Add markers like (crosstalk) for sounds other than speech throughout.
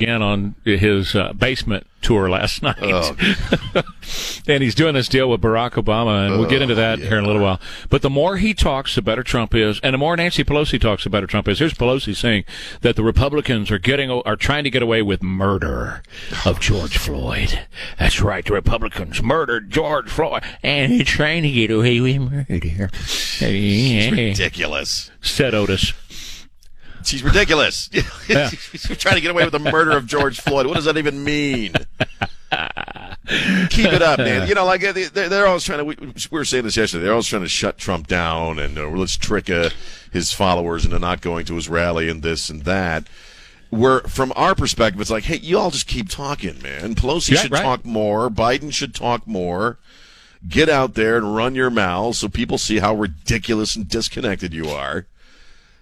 again on his uh, basement tour last (laughs) night. Oh. (laughs) and he's doing this deal with Barack Obama, and we'll get into that Oh, here in a little while. But the more he talks, the better Trump is, and the more Nancy Pelosi talks, the better Trump is. Here's Pelosi saying that the Republicans are getting are trying to get away with murder of George Floyd. That's right, the Republicans murdered George Floyd, and they're trying to get away with murder. (laughs) It's Ridiculous. Said Otis. She's ridiculous. (laughs) Yeah. You're trying to get away with the murder of George Floyd. What does that even mean? Keep it up, man. You know, like they're, they're always trying to. We, we were saying this yesterday. They're always trying to shut Trump down and uh, let's trick uh, his followers into not going to his rally and this and that. Where from our perspective, it's like, hey, you all just keep talking, man. Pelosi Yeah, should right. talk more. Biden should talk more. Get out there and run your mouths so people see how ridiculous and disconnected you are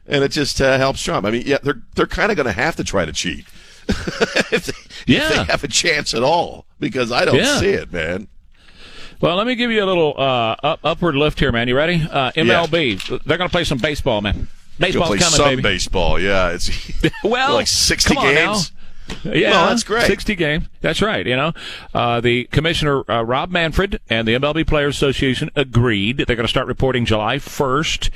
and it just uh, helps Trump. I mean, yeah, they're they're kind of going to have to try to cheat (laughs) if, they, if they have a chance at all, because I don't Yeah. see it, man. Well, let me give you a little uh, up, upward lift here, man. You ready? Uh, MLB. They're going to play some baseball, man. Baseball's play coming, some baby. baseball, yeah. It's (laughs) Well, (laughs) like sixty on now. Yeah, Well, that's great. 60 games. That's right. You know, uh, the commissioner, uh, Rob Manfred and the MLB Players Association agreed that they're going to start reporting July 1st.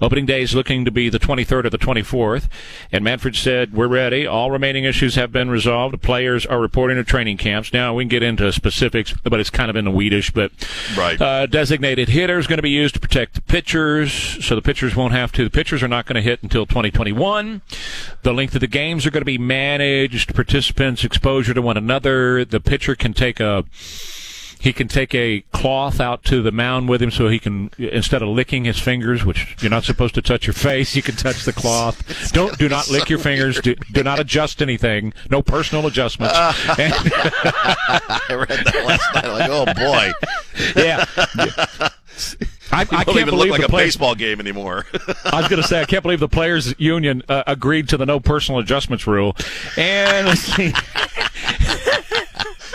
Opening day is looking to be the 23rd or the 24th. And Manfred said, we're ready. All remaining issues have been resolved. Players are reporting to training camps. Now we can get into specifics, but it's kind of in the weedish, but Right. uh, designated hitters going to be used to protect the pitchers, so the pitchers won't have to. The pitchers are not going to hit until 2021. The length of the games are going to be managed. Participants' exposure to one another. The pitcher can take a he can take a cloth out to the mound with him so he can instead of licking his fingers which you're not supposed to touch your face you can touch the cloth. Don't do not lick your fingers. Do, do not adjust anything. No personal adjustments. And- (laughs) I read that last night. Like, oh boy, yeah I, I can't even look believe like the a play- baseball game anymore. (laughs) I was going to say I can't believe the players' union uh, agreed to the no personal adjustments rule. And let's see,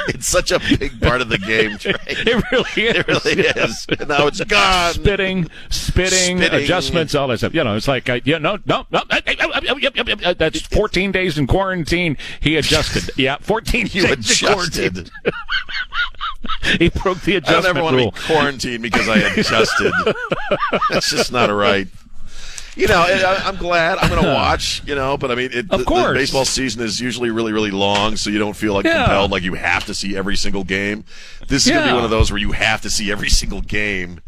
(laughs) it's such a big part of the game, (laughs) Trey. it really is. It really is. And now it's gone. Spitting, spitting, Spitting. adjustments, all that stuff. You know, it's like, uh, yeah, no, no, no. uh, That's 14 days in quarantine. He adjusted. (laughs) Yeah, 14 You days adjusted. He broke the adjustment I don't ever want rule. to be quarantined because I adjusted. That's just not right. You know, I, I'm glad I'm going (laughs) to watch. You know, but I mean, it, Of the- the course. baseball season is usually really, really long, so you don't feel like Yeah. compelled, like you have to see every single game. This is going to be one of those where you have to see every (laughs) single game.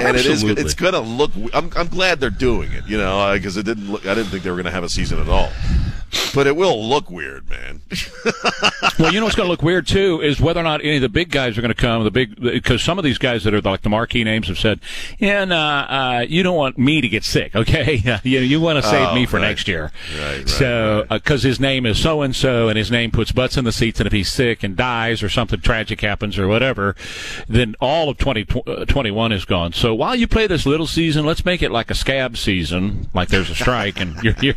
And it is. It's going to look. I'm, I'm glad they're doing it. You know, uh, because it didn't. Look, I didn't think they were going to have a season at all. But it will look weird, man. (laughs) Well, you know what's going to look weird too is whether or not any of the big guys are going to come. The big because some of these guys that are like the marquee names have said, "Yeah, nah, uh, you don't want me to get sick, okay? (laughs) you you want to save Oh, me for right. next year." Right, right, so right. because his name is so and so, and his name puts butts in the seats, and if he's sick and dies or something tragic happens or whatever, then all of 2021 is gone. So while you play this little season, let's make it like a scab season, like there's a strike, and (laughs) you're. you're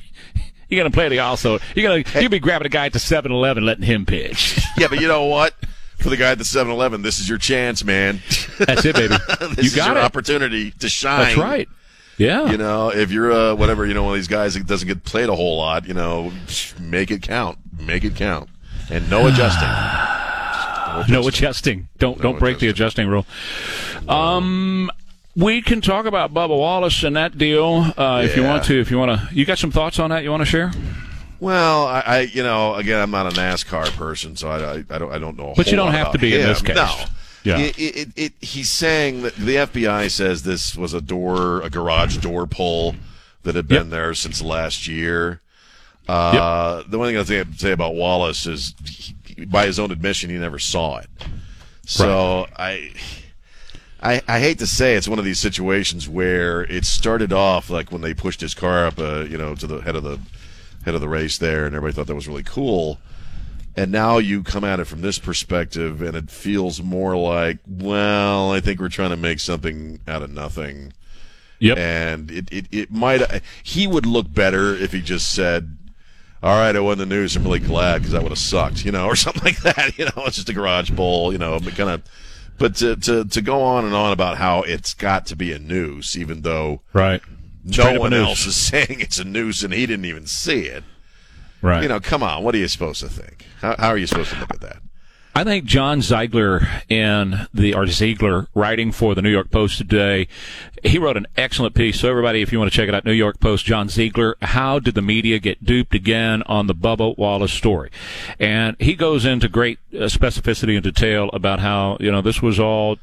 you're gonna play the also. You're gonna you'll be grabbing a guy at the 7-Eleven, letting him pitch. (laughs) Yeah, but you know what? For the guy at the 7-Eleven, this is your chance, man. That's it, baby. (laughs) this you is got your it. opportunity to shine. That's right. Yeah. You know, if you're uh, whatever, you know, one of these guys that doesn't get played a whole lot, you know, make it count. Make it count. And no (sighs) adjusting. no adjusting. Don't No don't break the adjusting rule. Um, we can talk about Bubba Wallace and that deal uh, if you want to. If you want to, you got some thoughts on that you want to share? Well, I, I, you know, again, I'm not a NASCAR person, so I, I, I don't, I don't know. But you don't have to be in him. this case. No. Yeah. It, it, it, he's saying that the FBI says this was a door, a garage door pull that had been Yep. there since last year. Uh, The one thing I think I'd say about Wallace is, he, by his own admission, he never saw it. So I, I, I hate to say it's one of these situations where it started off like when they pushed his car up, uh, you know, to the head of the head of the race there, and everybody thought that was really cool. And now you come at it from this perspective, and it feels more like, well, I think we're trying to make something out of nothing. Yep. And it, it, it might, he would look better if he just said, all right, I won the news. I'm really glad because that would have sucked, you know, (laughs) or something like that. You know, it's just a garage bowl, you know, but kind of, but to, to, to go on and on about how it's got to be a noose, even though right. No one else is (laughs) saying it's a noose and he didn't even see it. Right. You know, come on. What are you supposed to think? How, how are you supposed to look at that? I think John Ziegler in the or Ziegler writing for the New York Post today, he wrote an excellent piece. So everybody, if you want to check it out, New York Post, John Ziegler, how did the media get duped again on the Bubba Wallace story? And he goes into great uh, specificity and detail about how you know this was all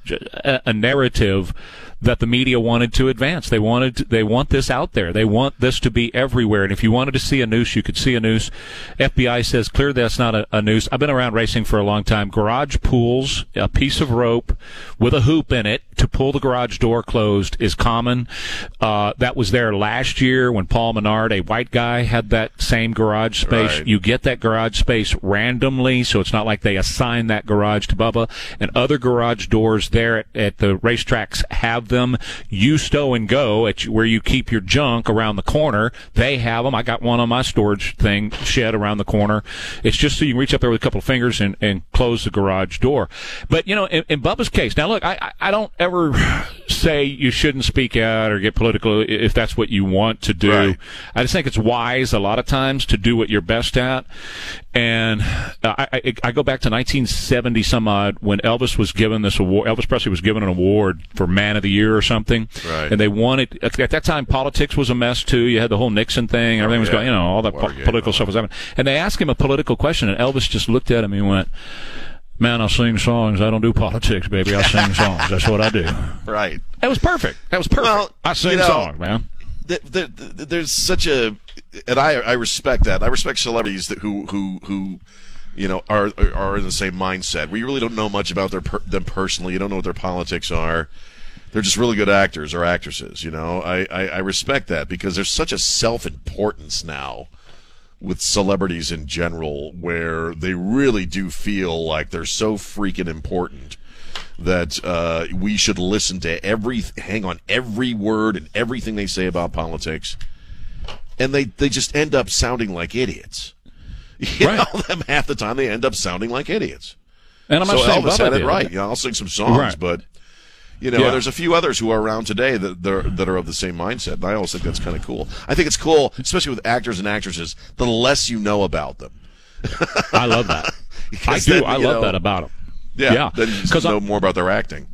a, a narrative that the media wanted to advance. They wanted to, they want this out there. They want this to be everywhere. And if you wanted to see a noose, you could see a noose. FBI says clear that's not a, a noose. I've been around racing for a long time. Garage pools, a piece of rope with a hoop in it to pull the garage door closed is common. Uh, that was there last year when Paul Menard, a white guy, had that same garage space. Right. You get that garage space randomly, so it's not like they assign that garage to Bubba. And other garage doors there at, at the racetracks have them. You stow and go at where you keep your junk around the corner. They have them. I got one on my storage thing shed around the corner. It's just so you can reach up there with a couple of fingers and, and close the garage door. But you know, in, in Bubba's case, now look, I, I I don't ever (sighs) say you shouldn't speak out or get political if that's what you want to do. Right. I just think it's wise a lot of times to do what you're best at. And uh, I, I, I go back to 1970 some odd when Elvis was given this award. Elvis Presley was given an award for Man of the Year or something. Right. And they wanted at at that time politics was a mess too. You had the whole Nixon thing. Everything was yeah. going. You know, all that po- political stuff was happening. And they asked him a political question, and Elvis just looked at him and went. Man, I sing songs. I don't do politics, baby. I sing (laughs) songs. That's what I do. Right. That was perfect. That was perfect. Well, I sing you know, songs, man. Th- th- th- there's such a, and I I respect that. I respect celebrities that who who who, you know, are are in the same mindset. We really don't know much about their them personally. You don't know what their politics are. They're just really good actors or actresses. You know, I I, I respect that because there's such a self importance now with celebrities in general where they really do feel like they're so freaking important that uh, we should listen to every hang on every word and everything they say about politics and they they just end up sounding like idiots (laughs) you Right. know them half the time they end up sounding like idiots And I'm so not Elvis had it right. You know, I'll sing some songs Right. but you know Yeah. there's a few others who are around today that that are of the same mindset and I always think that's kind of cool I think it's cool especially with actors and actresses the less you know about them I love that. (laughs) I do. then, I love know, that about them. Yeah, Yeah, then you know more about their acting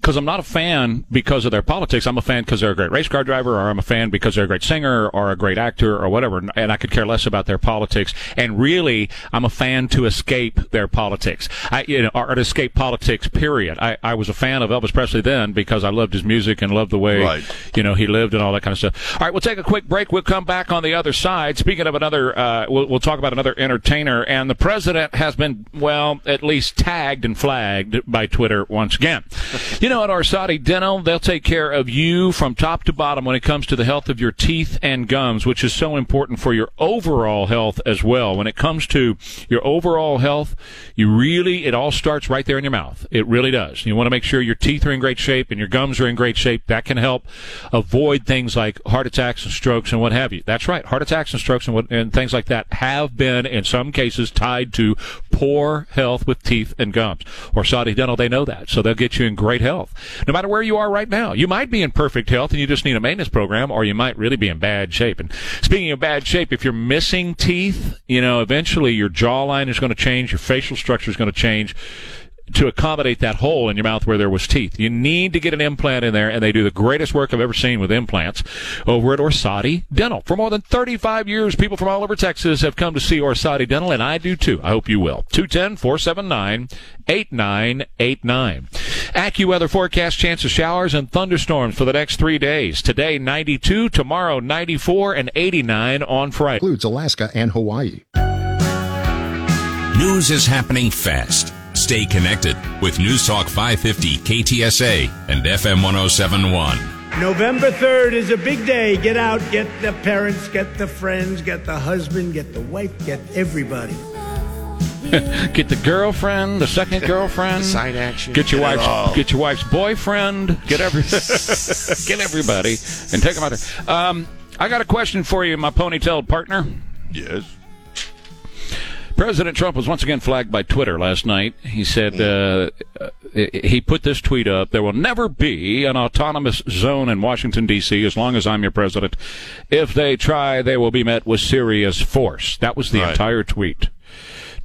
because I'm not a fan because of their politics. I'm a fan because they're a great race car driver, or I'm a fan because they're a great singer, or a great actor, or whatever. And I could care less about their politics. And really, I'm a fan to escape their politics. I, you know, or to escape politics. Period. I, I was a fan of Elvis Presley then because I loved his music and loved the way Right. you know he lived and all that kind of stuff. All right, we'll take a quick break. We'll come back on the other side. Speaking of another, uh, we'll, we'll talk about another entertainer. And the president has been, well, at least tagged and flagged by Twitter once again. (laughs) you know, at Orsatti Dental, they'll take care of you from top to bottom when it comes to the health of your teeth and gums, which is so important for your overall health as well. When it comes to your overall health, you really, it all starts right there in your mouth. It really does. You want to make sure your teeth are in great shape and your gums are in great shape. That can help avoid things like heart attacks and strokes and what have you. That's right. Heart attacks and strokes and, what, and things like that have been, in some cases, tied to poor health with teeth and gums. Orsatti Dental, they know that. So they'll get you in great health. No matter where you are right now. You might be in perfect health and you just need a maintenance program, or you might really be in bad shape. And speaking of bad shape, if you're missing teeth, you know, eventually your jawline is going to change, your facial structure is going to change to accommodate that hole in your mouth where there was teeth. You need to get an implant in there, and they do the greatest work I've ever seen with implants over at Orsatti Dental. For more than 35 years, people from all over Texas have come to see Orsatti Dental, and I do too. I hope you will. 210 479 8989. AccuWeather forecast chance of showers and thunderstorms for the next three days. Today, 92, tomorrow, 94, and 89 on Friday. includes Alaska and Hawaii. News is happening fast. Stay connected with News Talk 550 KTSA and FM 1071. November 3rd is a big day. Get out, get the parents, get the friends, get the husband, get the wife, get everybody. (laughs) Get the girlfriend, the second girlfriend, Side action. Get your Get wife's, get your wife's boyfriend. Get every, (laughs) get everybody, and take them out there. Um, I got a question for you, my ponytailed partner. Yes. President Trump was once again flagged by Twitter last night. He said uh, uh, he put this tweet up: "There will never be an autonomous zone in Washington D.C. as long as I'm your president. If they try, they will be met with serious force." That was the Right. entire tweet.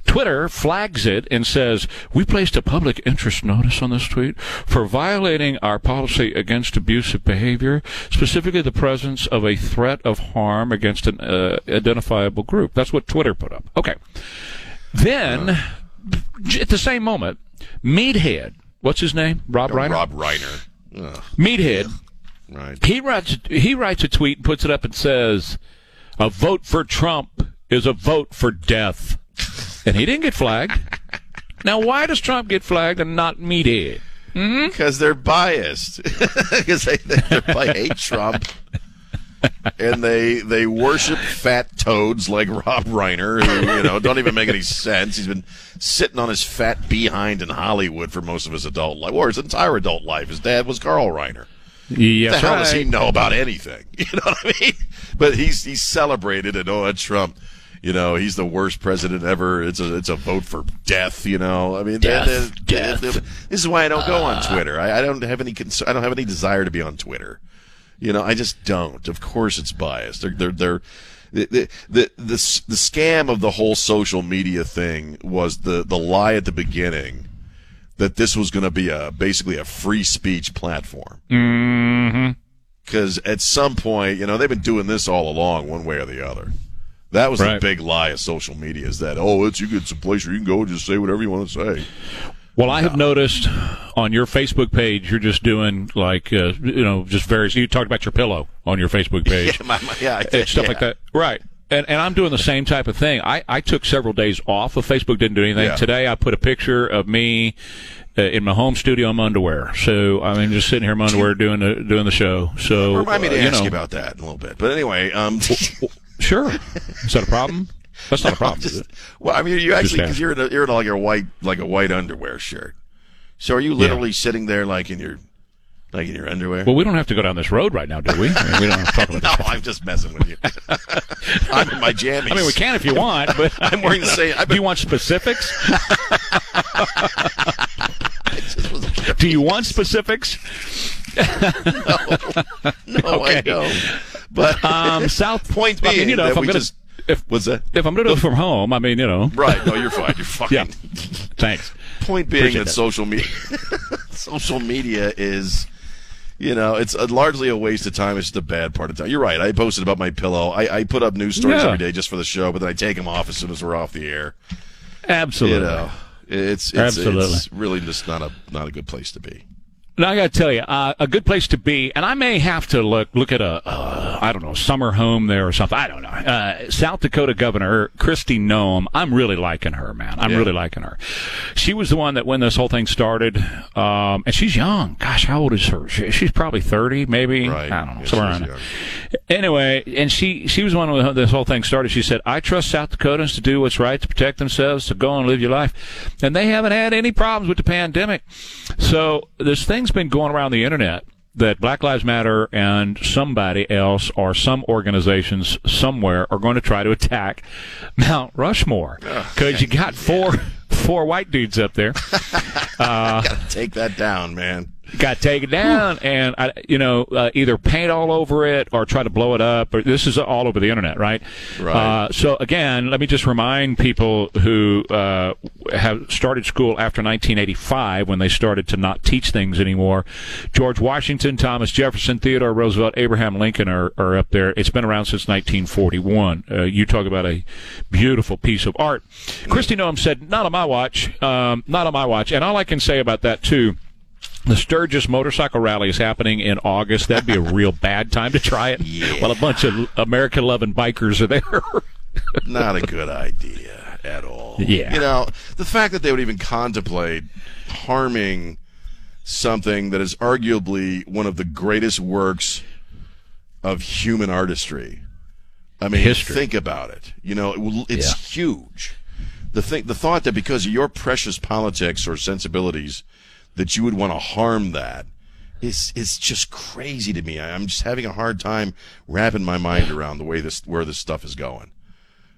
Twitter flags it and says, We placed a public interest notice on this tweet for violating our policy against abusive behavior, specifically the presence of a threat of harm against an uh, identifiable group. That's what Twitter put up. Okay. Then, j- at the same moment, Meathead, what's his name? Rob Reiner? Rob Reiner. Ugh, Meathead, right. he writes, he writes a tweet and puts it up and says, A vote for Trump is a vote for death. And he didn't get flagged. Now, why does Trump get flagged and not Meathead? Mm-hmm. Because they're biased. (laughs) Because they, they, they hate Trump. And they they worship fat toads like Rob Reiner, who you know don't even make any sense. He's been sitting on his fat behind in Hollywood for most of his adult life, or his entire adult life. His dad was Carl Reiner. Yes, What the hell does he know about anything? (laughs) You know what I mean? But he's he's celebrated and oh, that's Trump. You know, he's the worst president ever. It's a it's a vote for death. You know, I mean, Death, they- they- death. they- this is why I don't go on Twitter. I, I don't have any cons- I don't have any desire to be on Twitter. You know, I just don't. Of course, it's biased. They're they're they're. The, the the the the scam of the whole social media thing was the the lie at the beginning that this was going to be a basically a free speech platform Mm-hmm. because at some point, you know, they've been doing this all along, one way or the other. That was Right. the big lie of social media: is that oh, it's you get some place where you can go and just say whatever you want to say. Well, I have noticed on your Facebook page, you're just doing like, uh, you know, just various. You talked about your pillow on your Facebook (laughs) page. Yeah, my, my, yeah, did, stuff yeah. like that. Right. And, and I'm doing the same type of thing. I, I took several days off of Facebook, didn't do anything. Yeah. Today I put a picture of me uh, in my home studio in my underwear. So I mean, just sitting here in my underwear doing the doing the show. So Remind me to uh, you ask know, you about that in a little bit. But anyway, um, Sure. Is that a problem? That's not a (laughs) problem. is just, it? well, I mean, you actually because you're in a, you're in like a white like a white underwear shirt. So are you literally sitting there like in your like in your underwear? Well, we don't have to go down this road right now, do we? I mean, we don't have to talk (laughs) about no, this. I'm just messing with you. (laughs) I'm in my jammies. I mean, we can if you want, but I'm wearing the same. I've Do you want specifics? Do you want specifics? no, I okay. don't. But (laughs) Um, (laughs) South point I being, mean, you know, if I'm gonna if was that if I'm gonna do it from home, I mean, you know, right? No, you're fine. You're (laughs) fine. yeah. Thanks. Point being Appreciate that, that. social media, social media is, you know, it's a, largely a waste of time. It's just a bad part of time. You're right. I posted about my pillow. I, I put up news stories Yeah. every day just for the show, but then I take them off as soon as we're off the air. Absolutely. You know, it's it's, Absolutely. it's really just not a not a good place to be. Now I got to tell you, uh, a good place to be, and I may have to look look at a uh, I don't know summer home there or something. I don't know. Uh, South Dakota Governor Kristi Noem, I'm really liking her, man. I'm Yeah. really liking her. She was the one that when this whole thing started, um, and she's young. Gosh, how old is her? She, she's probably 30, maybe. Right. I don't know, Yeah, somewhere around young. Anyway, and she she was the one when this whole thing started. She said, "I trust South Dakotans to do what's right to protect themselves, to go and live your life," and they haven't had any problems with the pandemic. So this thing's been going around the internet that Black Lives Matter and somebody else or some organizations somewhere are going to try to attack (laughs) Mount Rushmore because you got four (laughs) four white dudes up there. (laughs) Uh, Gotta take that down, man. Got taken down and I, you know uh, either paint all over it or try to blow it up or this is all over the internet right? Right. uh, so again let me just remind people who uh, have started school after 1985 when they started to not teach things anymore. George washington thomas jefferson theodore roosevelt abraham lincoln are, are up there. It's been around since 1941 uh, you talk about a beautiful piece of art. Kristi Noem said not on my watch. Um, not on my watch. And all i can say about that too the Sturgis Motorcycle Rally is happening in August. That'd be a real (laughs) bad time to try it. Yeah. While a bunch of American loving bikers are there. (laughs) Not a good idea at all. Yeah. You know, the fact that they would even contemplate harming something that is arguably one of the greatest works of human artistry. I mean, History. think about it. You know, it it's huge. The thing, the thought that because of your precious politics or sensibilities, that you would want to harm that is is just crazy to me. I- I'm just having a hard time wrapping my mind around the way this where this stuff is going.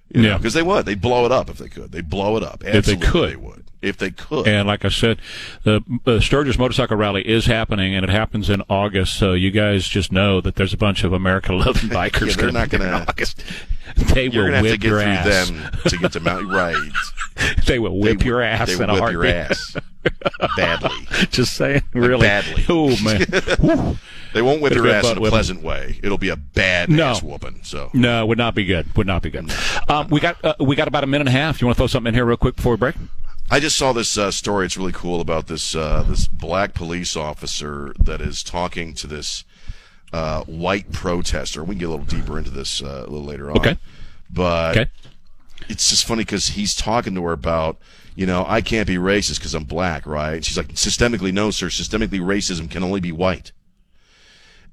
Yeah. because they would. They'd blow it up if they could. They'd blow it up. If they could. they would. If they could. And like I said, the Sturgis Motorcycle Rally is happening, and it happens in August. So you guys just know that there's a bunch of America-loving (laughs) bikers. Yeah, they're not in gonna- August. (laughs) They You're will gonna have to whip get your through ass. them to get to Mount (laughs) right. They will whip They your ass They in a whip heartbeat. your ass badly. Just saying, really. badly. Oh man. They won't whip It'll your ass in a whipping. pleasant way. It'll be a bad No. ass whooping. So No, would not be good. Would not be good. Um, we got uh, we got about a minute and a half. You want to throw something in here real quick before we break? I just saw this uh, story. It's really cool about this uh, this black police officer that is talking to this uh, white protester. We can get a little deeper into this uh, a little later on. Okay. But Okay. it's just funny because he's talking to her about, you know, I can't be racist because I'm black, right? She's like, systemically, no, sir. Systemically, racism can only be white.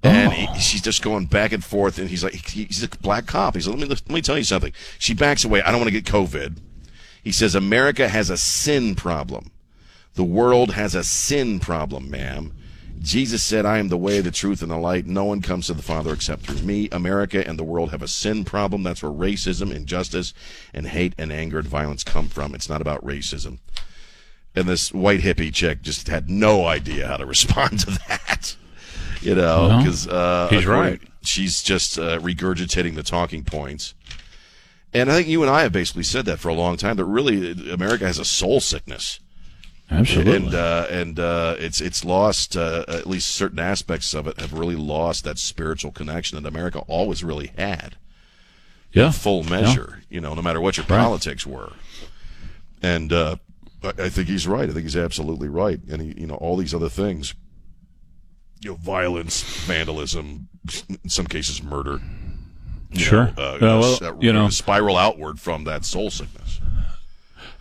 And Oh. he, she's just going back and forth, and he's like, he- he's a black cop. He's like, let me let me tell you something. She backs away. I don't want to get COVID. He says, America has a sin problem. The world has a sin problem, ma'am. Jesus said, I am the way, the truth, and the light. No one comes to the Father except through me. America and the world have a sin problem. That's where racism, injustice, and hate and anger and violence come from. It's not about racism. And this white hippie chick just had no idea how to (laughs) respond to that. You know, Well, because uh, he's right. She's just uh, regurgitating the talking points. And I think you and I have basically said that for a long time that really America has a soul sickness. Absolutely. and uh, and uh, it's it's lost uh, at least certain aspects of it have really lost that spiritual connection that America always really had. Yeah. full measure you know no matter what your politics were. And uh, I, I think he's right. I think he's absolutely right. And he, you know all these other things you know violence vandalism in some cases murder you Sure. know, uh, well, you know, spiral outward from that soul sickness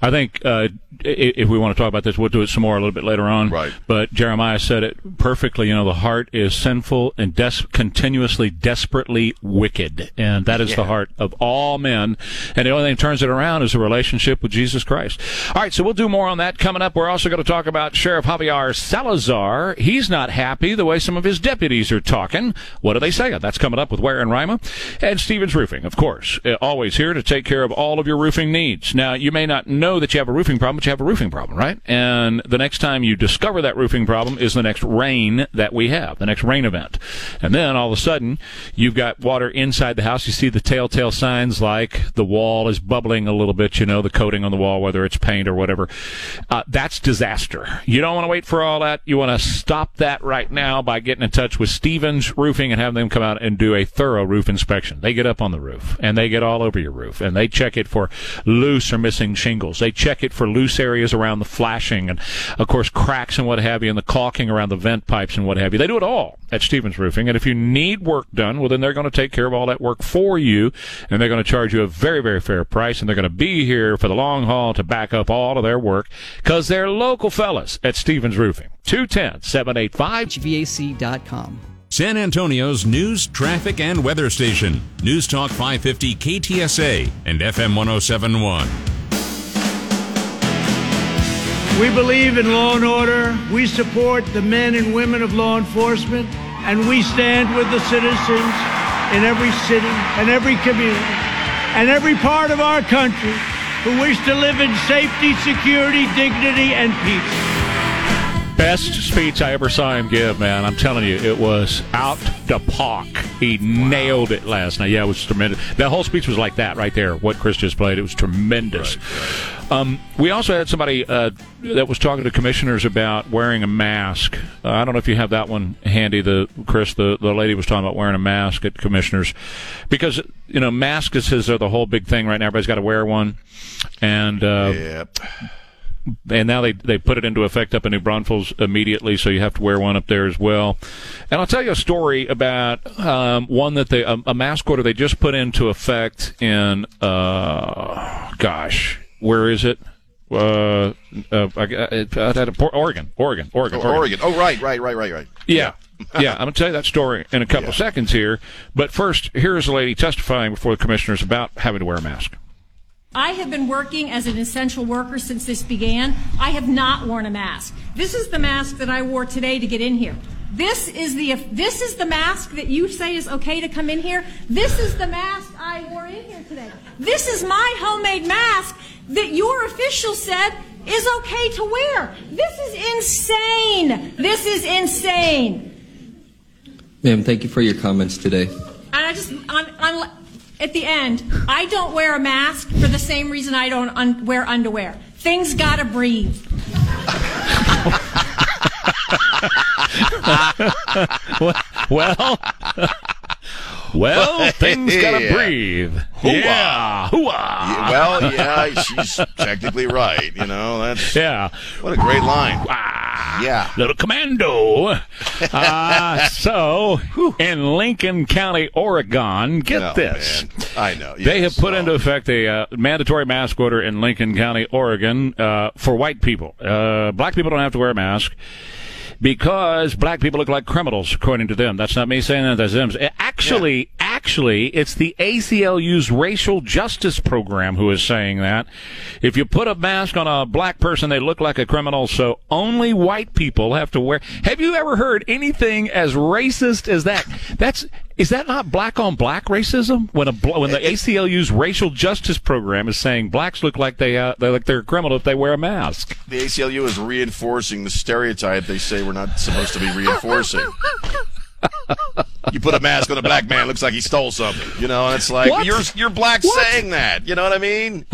I think uh, if we want to talk about this, we'll do it some more a little bit later on. Right. But Jeremiah said it perfectly. You know, the heart is sinful and des- continuously, desperately wicked, and that is the heart of all men. And the only thing that turns it around is a relationship with Jesus Christ. All right, so we'll do more on that coming up. We're also going to talk about Sheriff Javier Salazar. He's not happy the way some of his deputies are talking. What do they say? That's coming up with Ware and Rima and Stevens Roofing, of course. Uh, always here to take care of all of your roofing needs. Now, you may not know that you have a roofing problem, but you have a roofing problem, right? And the next time you discover that roofing problem is the next rain that we have, the next rain event. And then all of a sudden, you've got water inside the house. You see the telltale signs like the wall is bubbling a little bit, you know, the coating on the wall, whether it's paint or whatever. Uh, that's disaster. You don't want to wait for all that. You want to stop that right now by getting in touch with Stevens Roofing and have them come out and do a thorough roof inspection. They get up on the roof and they get all over your roof and they check it for loose or missing shingles. They check it for loose areas around the flashing and, of course, cracks and what have you, and the caulking around the vent pipes and what have you. They do it all at Stevens Roofing. And if you need work done, well, then they're going to take care of all that work for you, and they're going to charge you a very, very fair price, and they're going to be here for the long haul to back up all of their work because they're local fellas at Stevens Roofing. 210 785 HVAC.com. San Antonio's news, traffic, and weather station. News Talk 550 KTSA and FM 1071. We believe in law and order. We support the men and women of law enforcement, and we stand with the citizens in every city and every community and every part of our country who wish to live in safety, security, dignity, and peace. Best speech I ever saw him give, man. I'm telling you, it was out the park. He nailed it last night. Yeah, it was tremendous. That whole speech was like that right there, what Chris just played. It was tremendous. Um, we also had somebody uh, that was talking to commissioners about wearing a mask. Uh, I don't know if you have that one handy, the Chris. The, the lady was talking about wearing a mask at commissioners because you know masks is are the whole big thing right now. Everybody's got to wear one, and uh, yep and now they they put it into effect up in New Braunfels immediately, so you have to wear one up there as well. And I'll tell you a story about um, one that they a, a mask order they just put into effect in uh, gosh, where is it? Uh, uh, I, I, I had a, Oregon, Oregon, Oregon, oh, Oregon oh right right right right right yeah. yeah, (laughs) I'm going to tell you that story in a couple Yeah. seconds here. But first, here's a lady testifying before the commissioners about having to wear a mask. I have been working as an essential worker since this began. I have not worn a mask. This is the mask that I wore today to get in here. This is the this is the mask that you say is okay to come in here. This is the mask I wore in here today. This is my homemade mask that your official said is okay to wear. This is insane. This is insane. Ma'am, thank you for your comments today. And I just, on, on, at the end, I don't wear a mask for the same reason I don't un- wear underwear. Things gotta breathe. (laughs) well, well, (laughs) things gotta breathe. Yeah, hooah. Yeah, well, yeah, she's technically right. You know, that's (laughs) Yeah. what a great line. Ah, Yeah. Little commando. (laughs) Uh, so, in Lincoln County, Oregon, get Oh, this. man. I know. They have put Oh. into effect a uh, mandatory mask order in Lincoln County, Oregon, uh, for white people. Uh, black people don't have to wear a mask because black people look like criminals, according to them. That's not me saying that. That's them. Actually, actually, it's the ACLU's racial justice program who is saying that. If you put a mask on a black person, they look like a criminal. So only white people have to wear. Have you ever heard anything as racist as that? That's is that not black on black racism? When a when the ACLU's racial justice program is saying blacks look like they uh, they like they're a criminal if they wear a mask. The ACLU is reinforcing the stereotype they say we're not supposed to be reinforcing. (laughs) you put a mask on a black man, looks like he stole something. You know, and it's like What? you're you're black What? saying that. You know what I mean?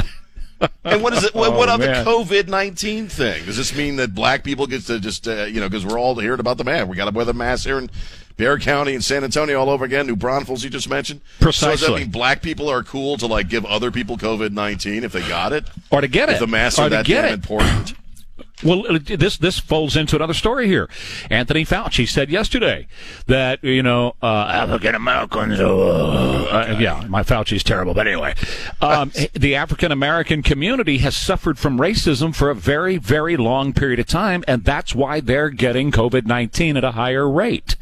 And what is it? What, Oh, what. COVID nineteen thing? Does this mean that black people get to just uh, you know because we're all hearing about the man, We got to wear the mask here in Bexar County and San Antonio all over again. New Braunfels you just mentioned. So does that mean black people are cool to like give other people COVID nineteen if they got it? Or to get If it. the masks are that damn important. Well, uh, this this folds into another story here. Anthony Fauci said yesterday that you know uh, African Americans. Uh, uh, yeah, my Fauci's terrible, but anyway, um, (laughs) the African American community has suffered from racism for a very very long period of time, and that's why they're getting COVID nineteen at a higher rate.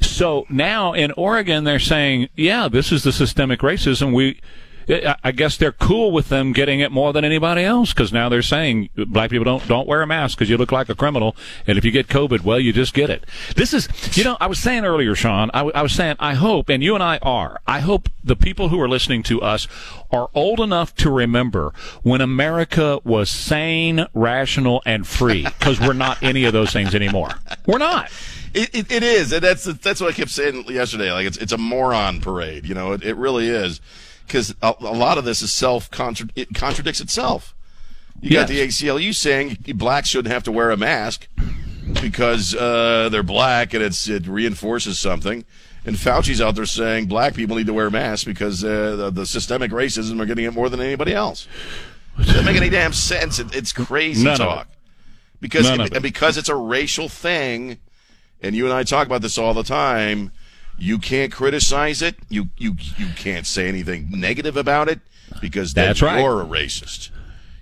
So now in Oregon, they're saying, yeah, this is the systemic racism we. I guess they're cool with them getting it more than anybody else because now they're saying black people don't don't wear a mask because you look like a criminal, and if you get COVID, well, you just get it. This is, you know, I was saying earlier, Sean, I, w- I was saying, I hope, and you and I are, I hope the people who are listening to us are old enough to remember when America was sane, rational, and free because we're not any of those things anymore. We're not. It, it, it is, and that's that's what I kept saying yesterday. Like it's it's a moron parade. You know, it, it really is, because a, a lot of this is self it contradicts itself. You got the ACLU saying blacks shouldn't have to wear a mask because uh, they're black and it's it reinforces something. And Fauci's out there saying black people need to wear masks because uh, the, the systemic racism are getting it more than anybody else. It doesn't make any damn sense. It, it's crazy None talk. it. Because it. and because it's a racial thing, and you and I talk about this all the time. You can't criticize it. You you you can't say anything negative about it because then That's right. you're a racist.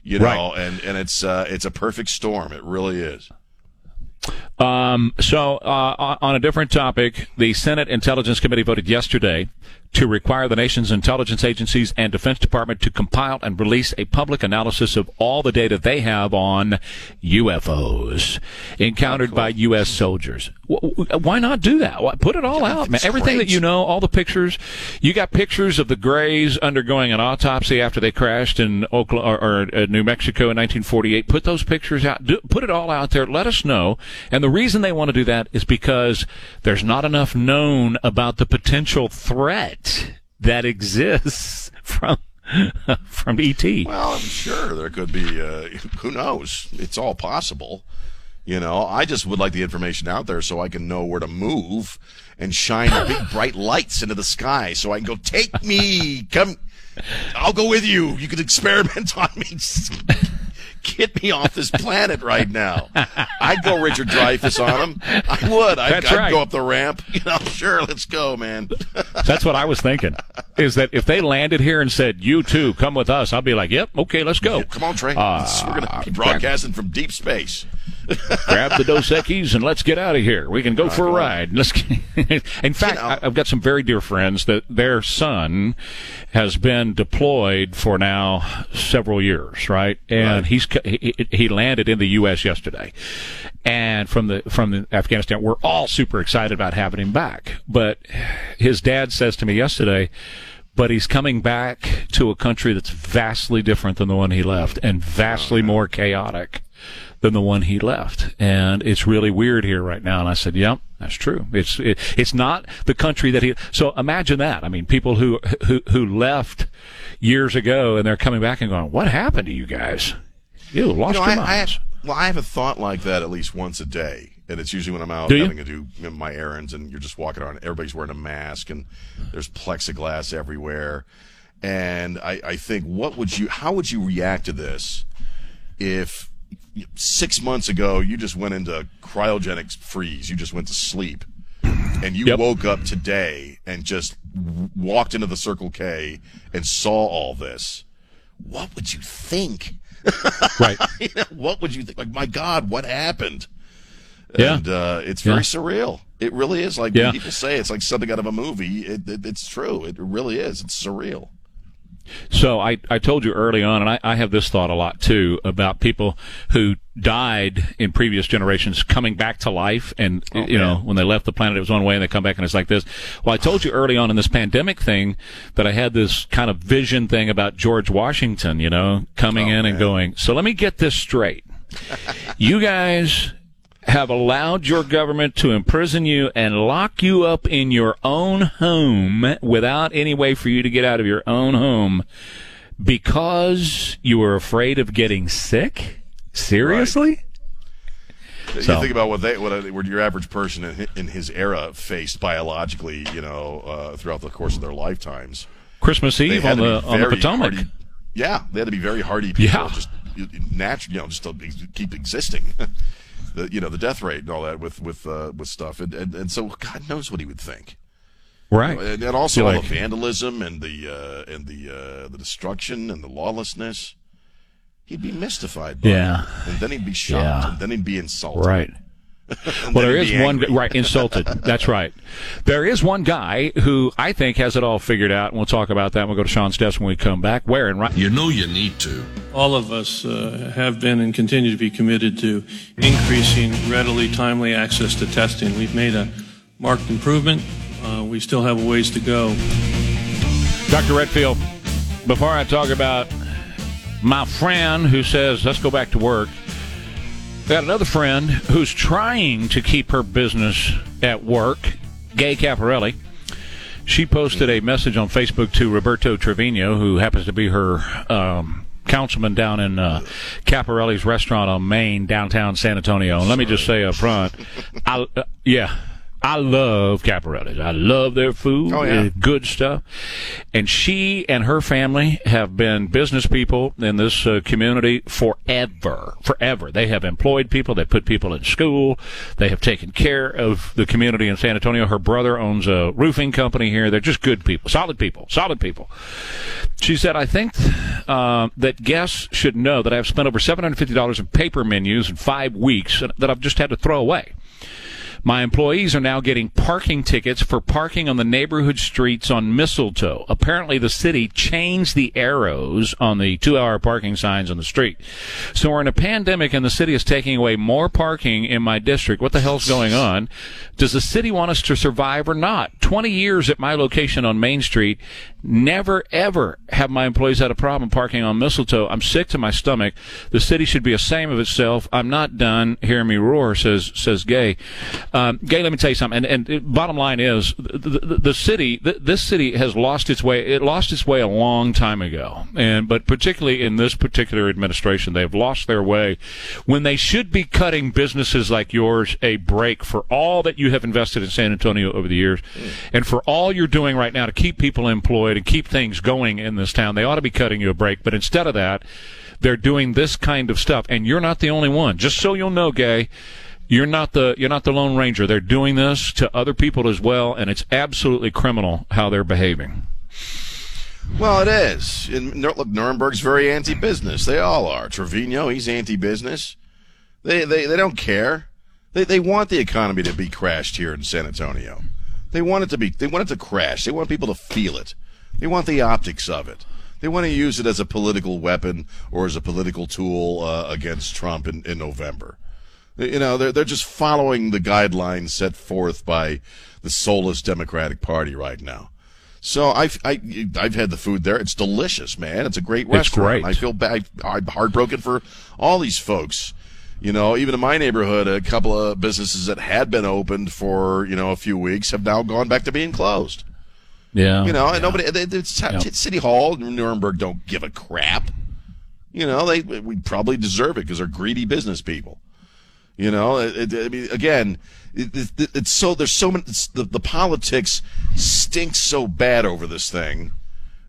You know, Right. and and it's uh, it's a perfect storm. It really is. Um, so, uh, on- a different topic, the Senate Intelligence Committee voted yesterday to require the nation's intelligence agencies and Defense Department to compile and release a public analysis of all the data they have on UFOs encountered by U.S. soldiers. Why not do that? Put it all out, man. Everything that you know, all the pictures. You got pictures of the Greys undergoing an autopsy after they crashed in Oklahoma or, or uh, New Mexico in 1948. Put those pictures out. Do, put it all out there. Let us know. And the reason they want to do that is because there's not enough known about the potential threat that exists (laughs) from from ET. Well, I'm sure there could be. Uh, who knows? It's all possible. You know, I just would like the information out there so I can know where to move and shine big (laughs) bright lights into the sky so I can go, take me, come, I'll go with you. You can experiment (laughs) on me. Get me off this planet right now. I'd go Richard Dreyfuss on him. I would. I'd, That's I'd right. go up the ramp. (laughs) You know, sure, let's go, man. That's what I was thinking. Is that if they landed here and said, "You too, come with us," I'll be like, "Yep, okay, let's go." Come on, Trey. Uh, We're going to be broadcasting from deep space. Grab the Dos Equis and let's get out of here. We can go for a ride. (laughs) Let's. In fact, know- I- I've got some very dear friends that their son has been deployed for now several years, right? And he's he, he landed in the U.S. yesterday, and from the from the Afghanistan, we're all super excited about having him back. But his dad says to me yesterday. but he's coming back to a country that's vastly different than the one he left and vastly more chaotic than the one he left. And it's really weird here right now. And I said, yep, that's true. It's, it, it's not the country that he, so imagine that. I mean, people who, who, who left years ago and they're coming back and going, what happened to you guys? You lost You know, your I, I have, well, I have a thought like that at least once a day, and it's usually when I'm out having to do my errands, and you're just walking around. Everybody's wearing a mask, and there's plexiglass everywhere. And I, I think, what would you? How would you react to this if six months ago you just went into cryogenic freeze, you just went to sleep, and you Yep. woke up today and just walked into the Circle K and saw all this? What would you think? (laughs) right. what would you think? Like, my God, what happened? Yeah. And uh, it's very Yeah. surreal. It really is. Like Yeah. when people say it's like something out of a movie. It, it, it's true. It really is. It's surreal. So I, I told you early on, and I, I have this thought a lot too about people who died in previous generations coming back to life, and oh, you know when they left the planet it was one way, and they come back and it's like this. Well, I told you early on in this pandemic thing that I had this kind of vision thing about George Washington, you know, coming oh, in and going. So let me get this straight. you guys have allowed your government to imprison you and lock you up in your own home without any way for you to get out of your own home because you were afraid of getting sick? Seriously? So- You think about what they, what, what your average person in, in his era faced biologically, you know, uh, throughout the course of their lifetimes. Christmas Eve on the on the Potomac. hardy- yeah, they had to be very hardy people, Yeah. just natural, you know, just to keep existing. (laughs) the you know the death rate and all that with with uh, with stuff, and, and and so God knows what he would think. Right. and, and also all like- the vandalism and the uh, and the uh, the destruction and the lawlessness. He'd be mystified. By Yeah. it. and then he'd be shocked, Yeah. and then he'd be insulted. Right. And Well, then there he'd is be one right insulted. (laughs) That's right. There is one guy who I think has it all figured out, and we'll talk about that. We'll go to Sean's desk when we come back. Wearing right. You know you need to. All of us uh, have been and continue to be committed to increasing readily, timely access to testing. We've made a marked improvement. Uh, we still have a ways to go. Dr. Redfield, before I talk about my friend who says, let's go back to work, I got another friend who's trying to keep her business at work, Gay Capparelli. She posted a message on Facebook to Roberto Trevino, who happens to be her um, councilman down in uh, Capparelli's restaurant on Main, downtown San Antonio. And let me just say up front, I, uh, yeah, I love Capparelli's. I love their food. Oh, yeah. Good stuff. And she and her family have been business people in this uh, community forever. Forever. They have employed people. They put people in school. They have taken care of the community in San Antonio. Her brother owns a roofing company here. They're just good people, solid people, solid people. She said, I think uh, that guests should know that I've spent over $750 in paper menus in five weeks that I've just had to throw away. My employees are now getting parking tickets for parking on the neighborhood streets on Mistletoe. Apparently, the city changed the arrows on the two hour parking signs on the street. So we're in a pandemic and the city is taking away more parking in my district. What the hell's going on? Does the city want us to survive or not? 20 years at my location on Main Street. Never ever have my employees had a problem parking on Mistletoe. I'm sick to my stomach. The city should be ashamed of itself. I'm not done. Hear me roar, says says Gay. Um, Gay, let me tell you something. And, and bottom line is, the, the, the city, th this city has lost its way. It lost its way a long time ago. And but particularly in this particular administration, they've lost their way when they should be cutting businesses like yours a break for all that you have invested in San Antonio over the years, and for all you're doing right now to keep people employed and keep things going in this town. They ought to be cutting you a break. But instead of that, they're doing this kind of stuff. And you're not the only one. Just so you'll know, Gay. You're not the you're not the Lone Ranger. They're doing this to other people as well, and it's absolutely criminal how they're behaving. Well, it is. And look, Nirenberg's very anti-business. They all are. Trevino, he's anti-business. They they they don't care. They they want the economy to be crashed here in San Antonio. They want it to be. They want it to crash. They want people to feel it. They want the optics of it. They want to use it as a political weapon or as a political tool uh, against Trump in, in November. You know, they're they're just following the guidelines set forth by the soulless Democratic Party right now. So I've I, I've had the food there. It's delicious, man. It's a great restaurant. It's great. I feel bad. I'm heartbroken for all these folks. You know, even in my neighborhood, a couple of businesses that had been opened for you know a few weeks have now gone back to being closed. Yeah. You know, and nobody. They, it's, City Hall, Nirenberg don't give a crap. You know, they we probably deserve it because they're greedy business people. You know, it, it, I mean, again, it, it, it's so there's so many. It's, the the politics stinks so bad over this thing,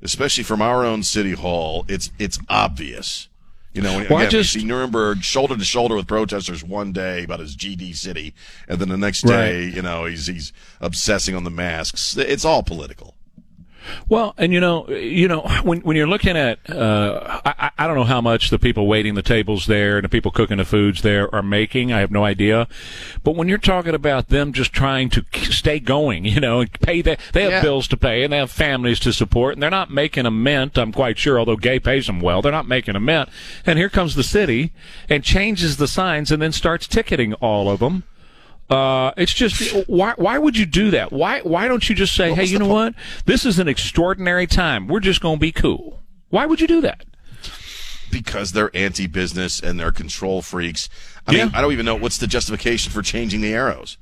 especially from our own city hall. It's it's obvious. You know, Well, again, just- you see Nirenberg shoulder to shoulder with protesters one day about his GD city, and then the next Right. day, you know, he's he's obsessing on the masks. It's all political. Well, and you know, you know, when when you're looking at, uh, I, I- don't know how much the people waiting the tables there and the people cooking the foods there are making. I have no idea. But when you're talking about them just trying to stay going, (laughs) you know, and pay that they have Yeah. bills to pay and they have families to support, and they're not making a mint. I'm quite sure, although Gay pays them well, they're not making a mint. And here comes the city and changes the signs and then starts ticketing all of them. Uh, it's just why why would you do that? Why why don't you just say, hey, you know what? This is an extraordinary time. We're just going to be cool. Why would you do that? because they're anti-business and they're control freaks. I mean, I don't even know what's the justification for changing the arrows.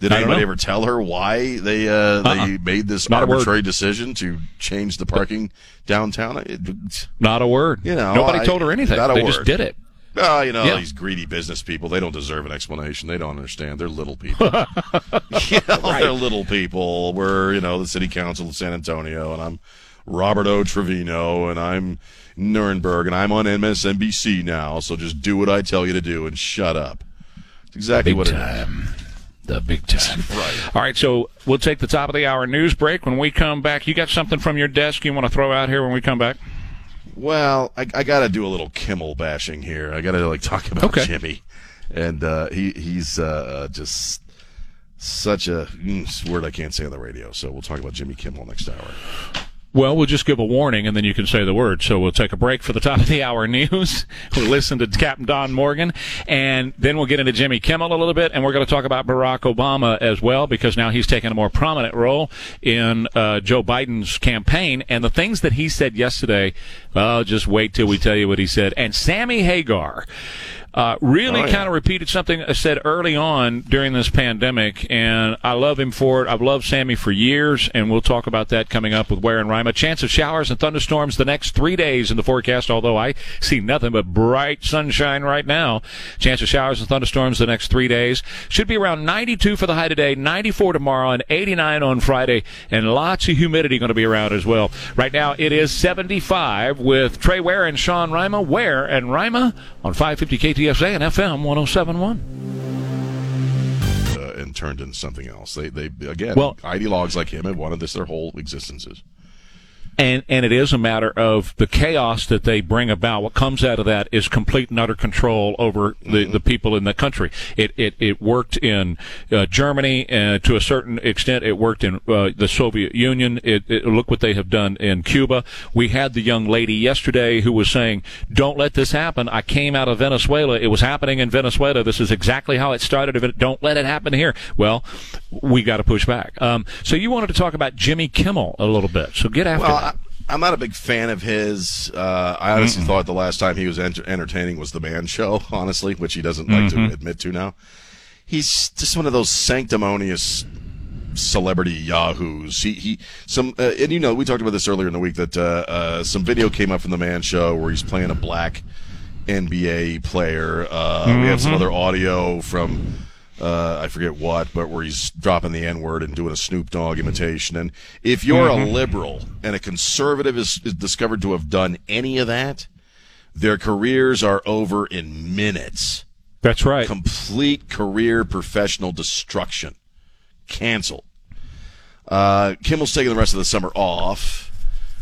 Did I anybody know. ever tell her why they uh, they Uh-uh. made this Not arbitrary decision to change the parking downtown? It, Not a word. You know, nobody I- told her anything. not a they just did it. Oh, you know, Yeah. these greedy business people, they don't deserve an explanation. They don't understand. They're little (laughs) people. you know, They're little people. We're, you know, the city council of San Antonio, and I'm Roberto Trevino, and I'm Nirenberg, and I'm on MSNBC now, so just do what I tell you to do and shut up. It's exactly Big what it is. time. The big time. (laughs) Right. All right, so we'll take the top of the hour news break. When we come back, you got something from your desk you want to throw out here when we come back? Well, I, I got to do a little Kimmel bashing here. I got to like talk about Okay. Jimmy, and uh, he he's uh, just such a mm, word I can't say on the radio. So we'll talk about Jimmy Kimmel next hour. Well, we'll just give a warning and then you can say the word. So we'll take a break for the top of the hour news. (laughs) We'll listen to Captain Don Morgan and then we'll get into Jimmy Kimmel a little bit and we're going to talk about Barack Obama as well because now he's taken a more prominent role in uh, Joe Biden's campaign and the things that he said yesterday. Well, just wait till we tell you what he said. And Sammy Hagar. Uh, really Oh, yeah. kind of repeated something I said early on during this pandemic, and I love him for it. I've loved Sammy for years, and we'll talk about that coming up with Ware and Rima. Chance of showers and thunderstorms the next three days in the forecast, although I see nothing but bright sunshine right now. Chance of showers and thunderstorms the next three days. Should be around 92 for the high today, 94 tomorrow, and 89 on Friday, and lots of humidity going to be around as well. Right now, it is 75 with Trey Ware and Sean Rima. Ware and Rima on 550 KTSA and FM 1071. Uh, and turned into something else. They they again, Well- ideologues like him have wanted this their whole existences. And and it is a matter of the chaos that they bring about. What comes out of that is complete and utter control over the, the people in the country. It it, it worked in uh, Germany uh, to a certain extent. It worked in uh, the Soviet Union. It, it look what they have done in Cuba. We had the young lady yesterday who was saying, "Don't let this happen." I came out of Venezuela. It was happening in Venezuela. This is exactly how it started. Don't let it happen here. Well, we got to push back. Um, so you wanted to talk about Jimmy Kimmel a little bit. So get after Well, I'm not a big fan of his. Uh, I honestly thought the last time he was enter- entertaining was the Man Show, (laughs) honestly, which he doesn't like to admit to now. He's just one of those sanctimonious celebrity yahoos. He he some uh, and you know we talked about this earlier in the week that uh, uh, some video came up from the Man Show where he's playing a black NBA player. Uh, We have some other audio from. Uh, I forget what, but where he's dropping the N word and doing a Snoop Dogg imitation. And if you're a liberal and a conservative is, is discovered to have done any of that, their careers are over in minutes That's right. complete career professional destruction. Cancel. Uh, Kimmel's taking the rest of the summer off,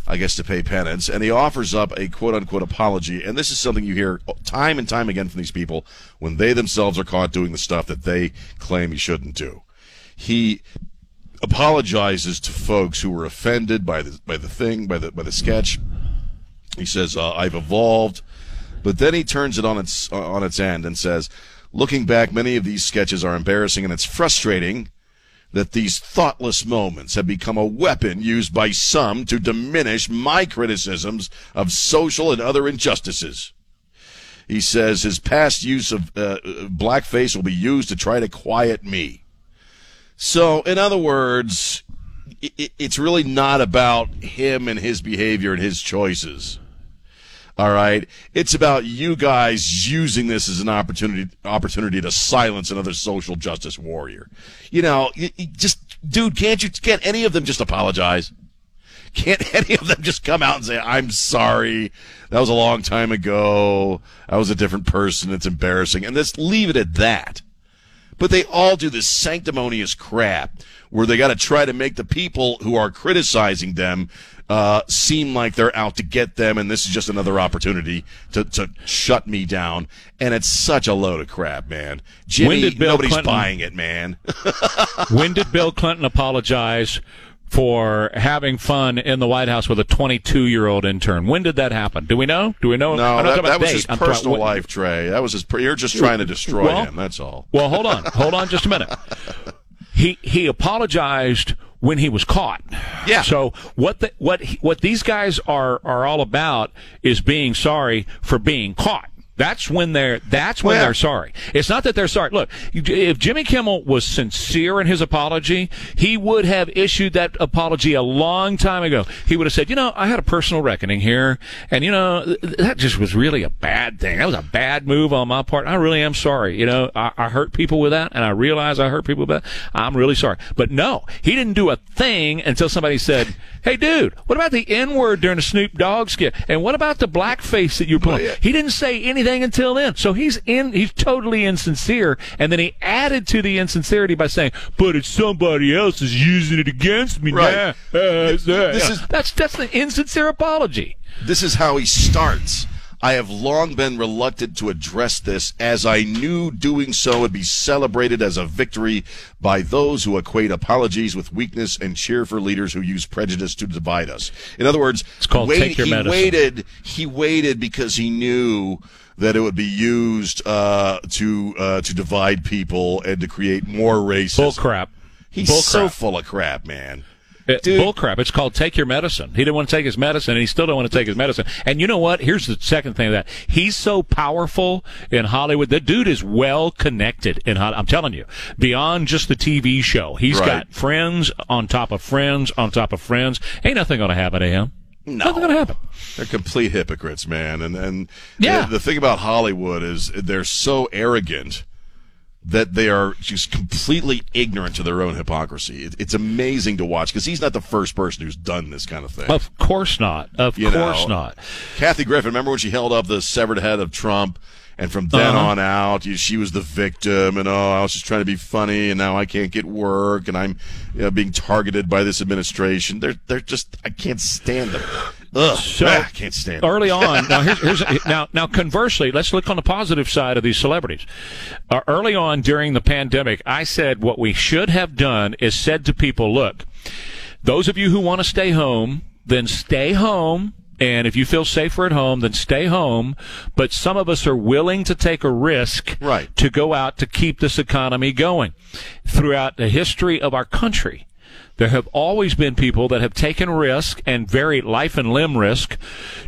I guess, to pay penance, and he offers up a quote unquote apology. And this is something you hear time and time again from these people when they themselves are caught doing the stuff that they claim he shouldn't do. He apologizes to folks who were offended by the by the thing by the by the sketch. He says, uh, "I've evolved," but then he turns it on its on its end and says, "Looking back, many of these sketches are embarrassing and it's frustrating." That these thoughtless moments have become a weapon used by some to diminish my criticisms of social and other injustices. He says his past use of uh, blackface will be used to try to quiet me. So, in other words, it's really not about him and his behavior and his choices. All right. It's about you guys using this as an opportunity opportunity to silence another social justice warrior. You know, you, you just dude, can't you can't any of them just apologize? Can't (laughs) any of them just come out and say, I'm sorry. That was a long time ago. I was a different person. It's embarrassing. And let's leave it at that. But they all do this sanctimonious crap where they got to try to make the people who are criticizing them uh, seem like they're out to get them, and this is just another opportunity to, to shut me down. And it's such a load of crap, man. Jimmy, When did Bill nobody's Clinton- buying it, man. (laughs) when did Bill Clinton apologize for having fun in the White House with a 22 year old intern? When did that happen? Do we know? Do we know? No, I'm not that, that about was date. his I'm personal life, Trey. That was his. You're just trying to destroy Well- him. That's all. Well, hold on, hold on, just a minute. (laughs) He he apologized when he was caught. Yeah. So what the, what what these guys are are all about is being sorry for being caught. That's when they're that's when Well, they're sorry. It's not that they're sorry. Look, if Jimmy Kimmel was sincere in his apology, he would have issued that apology a long time ago. He would have said, "You know, I had a personal reckoning here, and you know, that just was really a bad thing. That was a bad move on my part. I really am sorry. You know, I, I hurt people with that, and I realize I hurt people with that. I'm really sorry." But no, he didn't do a thing until somebody said, "Hey, dude, what about the N word during the Snoop Dogg skit? And what about the blackface that you're pulling?" yeah. He didn't say anything until then. So he's in he's totally insincere and then he added to the insincerity by saying, "But it's somebody else is using it against me Right. now." Uh, This uh, is- that's that's the insincere apology. This is how he starts. I have long been reluctant to address this as I knew doing so would be celebrated as a victory by those who equate apologies with weakness and cheer for leaders who use prejudice to divide us. In other words, It's called wait- take your he medicine. waited he waited because he knew that it would be used uh, to uh, to divide people and to create more racism. Bull crap. He's Bull so full of crap, man. Uh, Dude. Bull crap. It's called take your medicine. He didn't want to take his medicine, and he still don't want to take his medicine. And you know what? Here's the second thing of that he's so powerful in Hollywood. The dude is well connected in Hollywood. I'm telling you, beyond just the TV show, He's Right. got friends on top of friends on top of friends. Ain't nothing going to happen to him. No. Nothing going to happen. They're complete hypocrites, man. And and Yeah. the, the thing about Hollywood is they're so arrogant that they are just completely ignorant to their own hypocrisy. It, it's amazing to watch because he's not the first person who's done this kind of thing. Of course not. Of You course know, not. Kathy Griffin, remember when she held up the severed head of Trump? And from then Uh-huh. on out, you, she was the victim, and oh, I was just trying to be funny, and now I can't get work, and I'm you know, being targeted by this administration. They're they're just I can't stand them. Ugh, So ah, I can't stand them. early on. (laughs) Now here's, here's now now conversely, let's look on the positive side of these celebrities. Uh, early on during the pandemic, I said what we should have done is said to people, look, those of you who want to stay home, then stay home. And if you feel safer at home, then stay home. But some of us are willing to take a risk Right. to go out to keep this economy going. Throughout the history of our country, there have always been people that have taken risk and very life and limb risk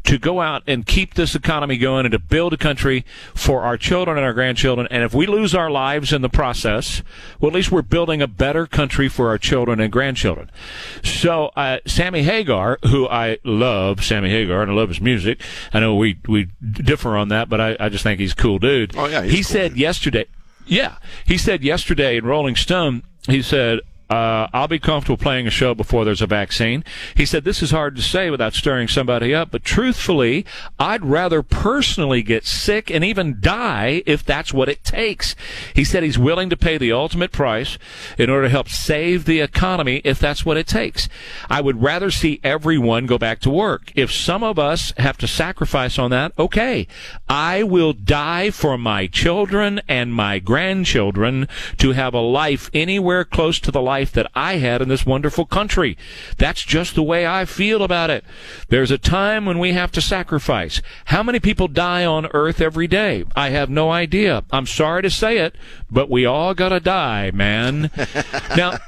to go out and keep this economy going and to build a country for our children and our grandchildren. And if we lose our lives in the process, well, at least we're building a better country for our children and grandchildren. So, uh, Sammy Hagar, who I love, Sammy Hagar, and I love his music. I know we, we differ on that, but I, I just think he's a cool dude. Oh, yeah, he cool said dude. yesterday, yeah, he said yesterday in Rolling Stone, he said, uh, I'll be comfortable playing a show before there's a vaccine. He said, This is hard to say without stirring somebody up, but truthfully, I'd rather personally get sick and even die if that's what it takes. He said he's willing to pay the ultimate price in order to help save the economy if that's what it takes. I would rather see everyone go back to work. If some of us have to sacrifice on that, okay. I will die for my children and my grandchildren to have a life anywhere close to the life life that I had in this wonderful country. That's just the way I feel about it. There's a time when we have to sacrifice. How many people die on earth every day? I have no idea. I'm sorry to say it, but we all gotta die, man. (laughs) now,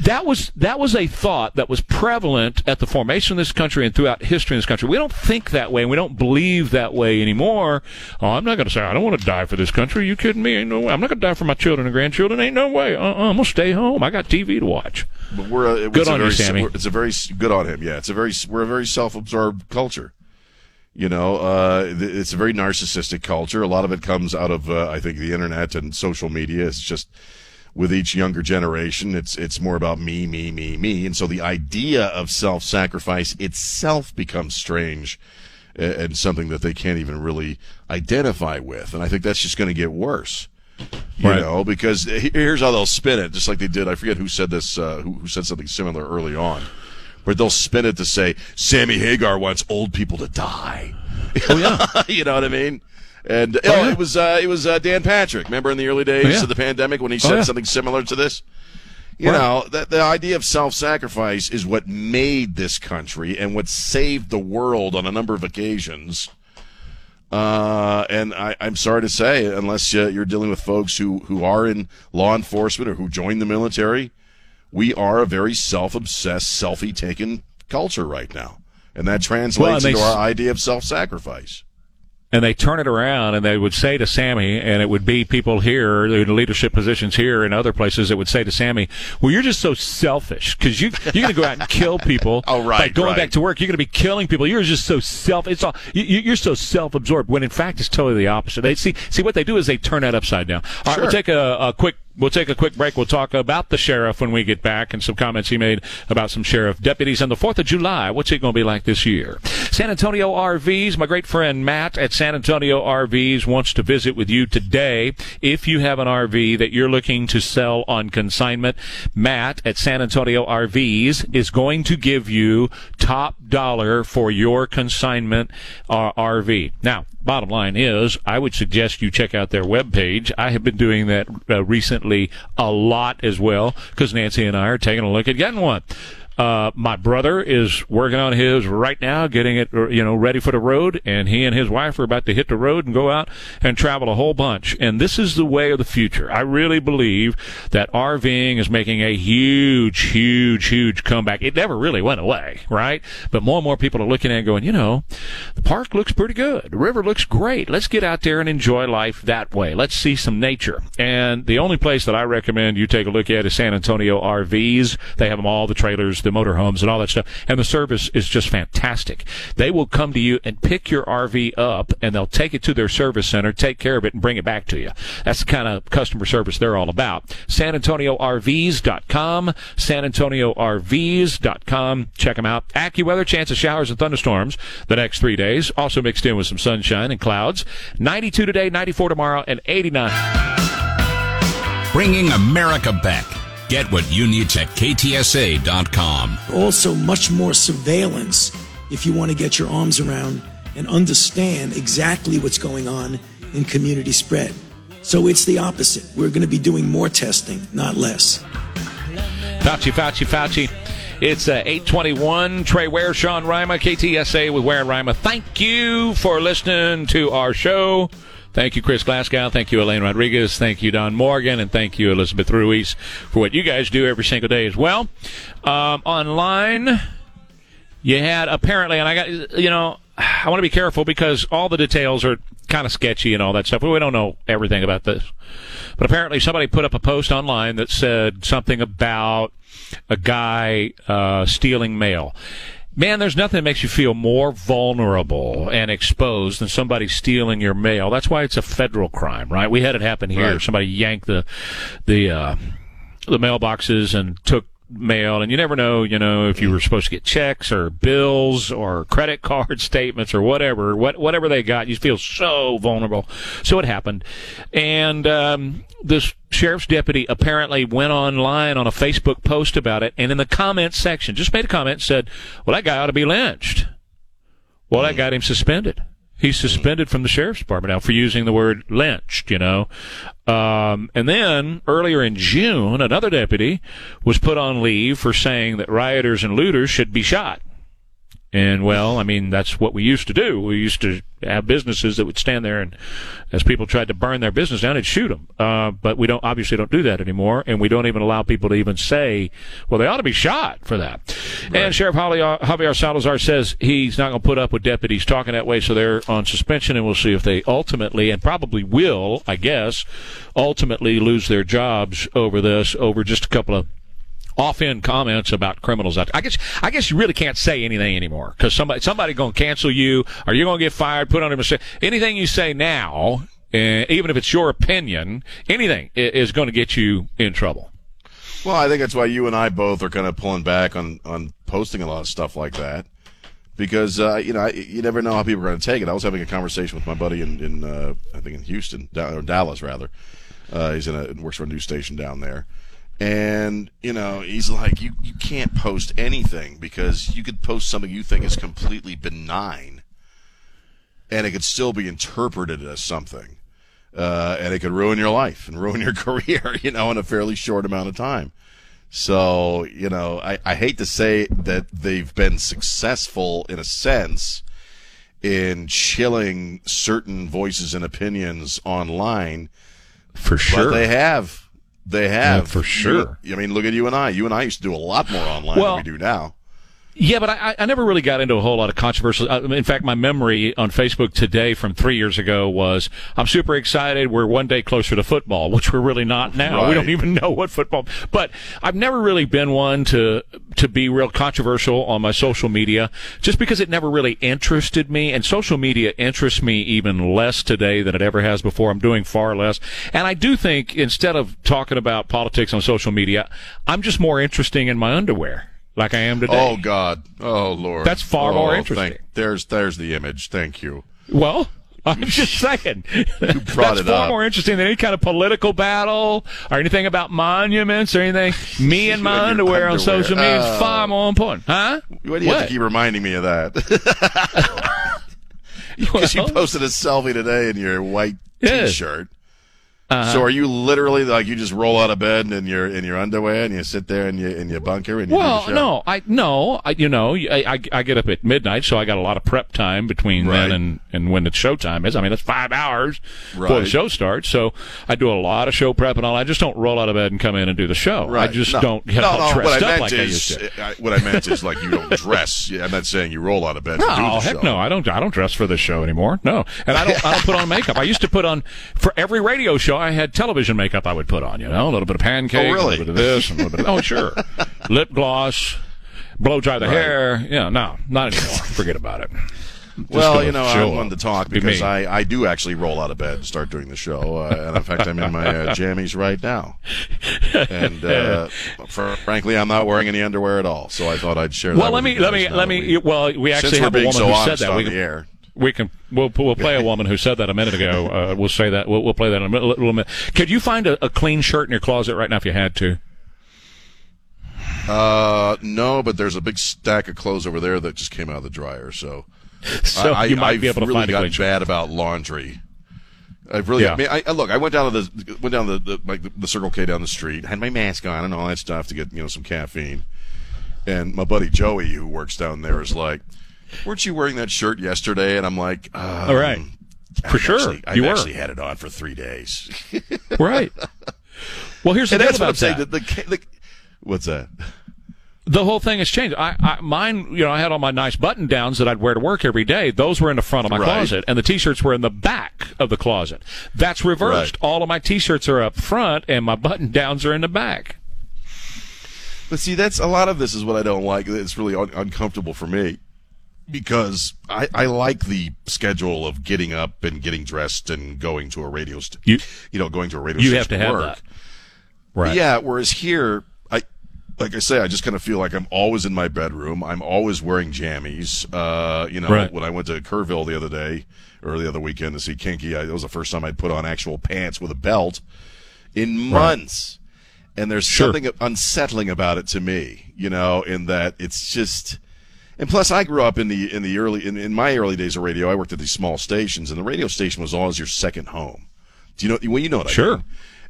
that was that was a thought that was prevalent at the formation of this country and throughout history in this country. We don't think that way, and we don't believe that way anymore. Oh, I'm not going to say I don't want to die for this country. Are You kidding me? Ain't no way. I'm not going to die for my children and grandchildren. Ain't no way. Uh-uh, I'm going to stay home. I got TV to watch. But we're a, Good it's a on you, very, Sammy. It's a very good on him. Yeah, it's a very we're a very self-absorbed culture. You know, uh, it's a very narcissistic culture. A lot of it comes out of, uh, I think, the internet and social media. It's just with each younger generation, it's it's more about me, me, me, me, and so the idea of self-sacrifice itself becomes strange and something that they can't even really identify with. And I think that's just going to get worse. You Right. know, because here's how they'll spin it, just like they did. I forget who said this, uh, who, who said something similar early on, where they'll spin it to say Sammy Hagar wants old people to die. Oh yeah, (laughs) you know what I mean. And oh, yeah. it was uh, it was uh, Dan Patrick. Remember in the early days Oh, yeah. of the pandemic when he said yeah. something similar to this. You Right. know, that the idea of self-sacrifice is what made this country and what saved the world on a number of occasions. Uh, and I, I'm sorry to say, unless uh, you're dealing with folks who, who are in law enforcement or who join the military, we are a very self-obsessed, selfie-taken culture right now. And that translates Well, into our idea of self-sacrifice. And they turn it around and they would say to Sammy, and it would be people here in leadership positions here and other places that would say to Sammy, "Well, you're just so selfish because you you're going to go out and kill (laughs) people. Oh, right, by going right. back to work, you're going to be killing people. You're just so self. It's all you, you're so self-absorbed. When in fact, it's totally the opposite. They see see what they do is they turn that upside down. All right, we'll take a, a quick. We'll take a quick break. We'll talk about the sheriff when we get back and some comments he made about some sheriff deputies on the 4th of July. What's it going to be like this year? San Antonio RVs, my great friend Matt at San Antonio RVs wants to visit with you today. If you have an RV that you're looking to sell on consignment, Matt at San Antonio RVs is going to give you top dollar for your consignment uh, RV. Now, bottom line is, I would suggest you check out their webpage. I have been doing that uh, recently a lot as well because Nancy and I are taking a look at getting one. Uh, my brother is working on his right now, getting it, uh, you know, ready for the road, and he and his wife are about to hit the road and go out and travel a whole bunch. And this is the way of the future. I really believe that RVing is making a huge, huge, huge comeback. It never really went away, right? But more and more people are looking at it going, you know, the park looks pretty good. The river looks great. Let's get out there and enjoy life that way. Let's see some nature. And the only place that I recommend you take a look at is San Antonio RVs. They have them all, the trailers, the motorhomes, and all that stuff. And the service is just fantastic. They will come to you and pick your RV up, and they'll take it to their service center, take care of it, and bring it back to you. That's the kind of customer service they're all about. SanAntonioRVs.com, SanAntonioRVs.com. Check them out. AccuWeather, chance of showers and thunderstorms the next three days, also mixed in with some sunshine and clouds. 92 today, 94 tomorrow, and 89. Bringing America back. Get what you need at ktsa.com. also much more surveillance if you want to get your arms around and understand exactly what's going on in community spread. So it's the opposite. We're going to be doing more testing, not less. Fauci, Fauci, Fauci. It's uh, 821. Trey Ware, Sean Rima, KTSA with Ware and Rima. Thank you for listening to our show. Thank you, Chris Glasgow. Thank you, Elaine Rodriguez. Thank you, Don Morgan. And thank you, Elizabeth Ruiz, for what you guys do every single day as well. Um, online, you had apparently, and I got, you know, I want to be careful because all the details are kind of sketchy and all that stuff. We don't know everything about this. But apparently, somebody put up a post online that said something about a guy uh, stealing mail. Man, there's nothing that makes you feel more vulnerable and exposed than somebody stealing your mail. That's why it's a federal crime, right? We had it happen here. Right. Somebody yanked the the uh, the mailboxes and took mail and you never know you know if you were supposed to get checks or bills or credit (laughs) card statements or whatever what, whatever they got you feel so vulnerable. So it happened. And um, this sheriff's deputy apparently went online on a facebook post about it and in the comments section just made a comment said well that guy ought to be lynched. Well that got him suspended. He's suspended from the sheriff's department now for using the word lynched, you know. Um, and then earlier in June, another deputy was put on leave for saying that rioters and looters should be shot. And well, I mean, that's what we used to do. We used to have businesses that would stand there and, as people tried to burn their business down, they'd shoot them. Uh, but we don't obviously don't do that anymore, and we don't even allow people to even say, "Well, they ought to be shot for that." Right. And Sheriff Javier Salazar says he's not going to put up with deputies talking that way, so they're on suspension, and we'll see if they ultimately, and probably will, I guess, ultimately lose their jobs over this, over just a couple of off-end comments about criminals out there. I guess I guess you really can't say anything anymore because somebody somebody going to cancel you or you're going to get fired, put on a mistake. Anything you say now, uh, even if it's your opinion, anything is going to get you in trouble. Well, I think that's why you and I both are kind of pulling back on on posting a lot of stuff like that because uh, you know you never know how people are going to take it. I was having a conversation with my buddy in, in uh, I think in Houston or Dallas rather. Uh, he's in a works for a news station down there, and you know he's like you, you can't post anything because you could post something you think is completely benign and it could still be interpreted as something uh, and it could ruin your life and (laughs) ruin your career you know in a fairly short amount of time. So you know I, I hate to say that they've been successful in a sense in chilling certain voices and opinions online. For sure they have they have yeah, for sure. I mean, look at you and I. You and I used to do a lot more online well, than we do now. Yeah, but I, I never really got into a whole lot of controversial. Uh, in fact, my memory on Facebook today from three years ago was I'm super excited. We're one day closer to football, which we're really not now. Right. We don't even know what football. But I've never really been one to to be real controversial on my social media, just because it never really interested me. And social media interests me even less today than it ever has before. I'm doing far less, and I do think instead of talking about politics on social media, I'm just more interesting in my underwear like I am today. Oh God. Oh Lord. That's far oh, more interesting. Thank, there's there's the image. Thank you. Well, (laughs) I'm just saying. That's far up. more interesting than any kind of political battle or anything about monuments or anything. (laughs) Me and my underwear, underwear, on social media uh, is far more important. Huh? Why do you what? have to keep reminding me of that? (laughs) Because well, you posted a selfie today in your white t-shirt. Uh-huh. So are you literally like you just roll out of bed and in your in your underwear and you sit there in your in your bunker and you well no I no I you know I, I, I get up at midnight so I got a lot of prep time between right. then and and when it's showtime is I mean that's five hours right. before the show starts so I do a lot of show prep and all I just don't roll out of bed and come in and do the show right. I just no. don't get no, all no, dressed up like is, I used to. I, what I meant is like you don't dress I'm not saying you roll out of bed no heck show. no I don't I don't dress for the show anymore no and I don't I don't put on makeup I used to put on for every radio show I had television makeup I would put on, you know, a little bit of pancake, oh, really? a little bit of this, a little bit of, oh, sure. (laughs) Lip gloss, blow dry the right. hair. Yeah, no, not anymore. Forget about it. Just well, you know, I wanted to talk because I, I do actually roll out of bed and start doing the show. Uh, and in fact, I'm in my uh, (laughs) jammies right now. And uh, for, frankly, I'm not wearing any underwear at all. So I thought I'd share well, that. Well, let me let me let me. Well, we actually have a woman so who said that. On we the air we can we'll we'll play a woman who said that a minute ago. (laughs) Uh, we'll say that we'll, we'll play that in a little minute. Could you find a, a, clean shirt in your closet right now if you had to? Uh, no, but there's a big stack of clothes over there that just came out of the dryer. So, (laughs) so I, you might I've be able to really find a got clean bad shirt. about laundry. I've really, yeah. I mean, I, look, I went down to the went down the, the like the, the Circle K down the street, had my mask on and all that stuff to get you know some caffeine. And my buddy Joey, who works down there, is like, weren't you wearing that shirt yesterday? And I'm like, um, all right, for I've sure, actually, I've you actually were. had it on for three days. (laughs) right. Well, here's the and thing that's about what I'm saying. that. The, the, the, what's that? The whole thing has changed. I, I, mine, you know, I had all my nice button downs that I'd wear to work every day. Those were in the front of my right. closet, and the t-shirts were in the back of the closet. That's reversed. Right. All of my t-shirts are up front, and my button downs are in the back. But see, that's a lot of this is what I don't like. It's really un- uncomfortable for me because I, I like the schedule of getting up and getting dressed and going to a radio st- you, you know going to a radio you station have to have work. that right yeah whereas here I like I say I just kind of feel like I'm always in my bedroom I'm always wearing jammies uh, you know right. when I went to Kerrville the other day or the other weekend to see Kinky I, it was the first time I'd put on actual pants with a belt in months right. and there's sure. something unsettling about it to me you know in that it's just And plus, I grew up in the in the early in, in my early days of radio. I worked at these small stations, and the radio station was always your second home. Do you know? Well, you know what I Sure. mean.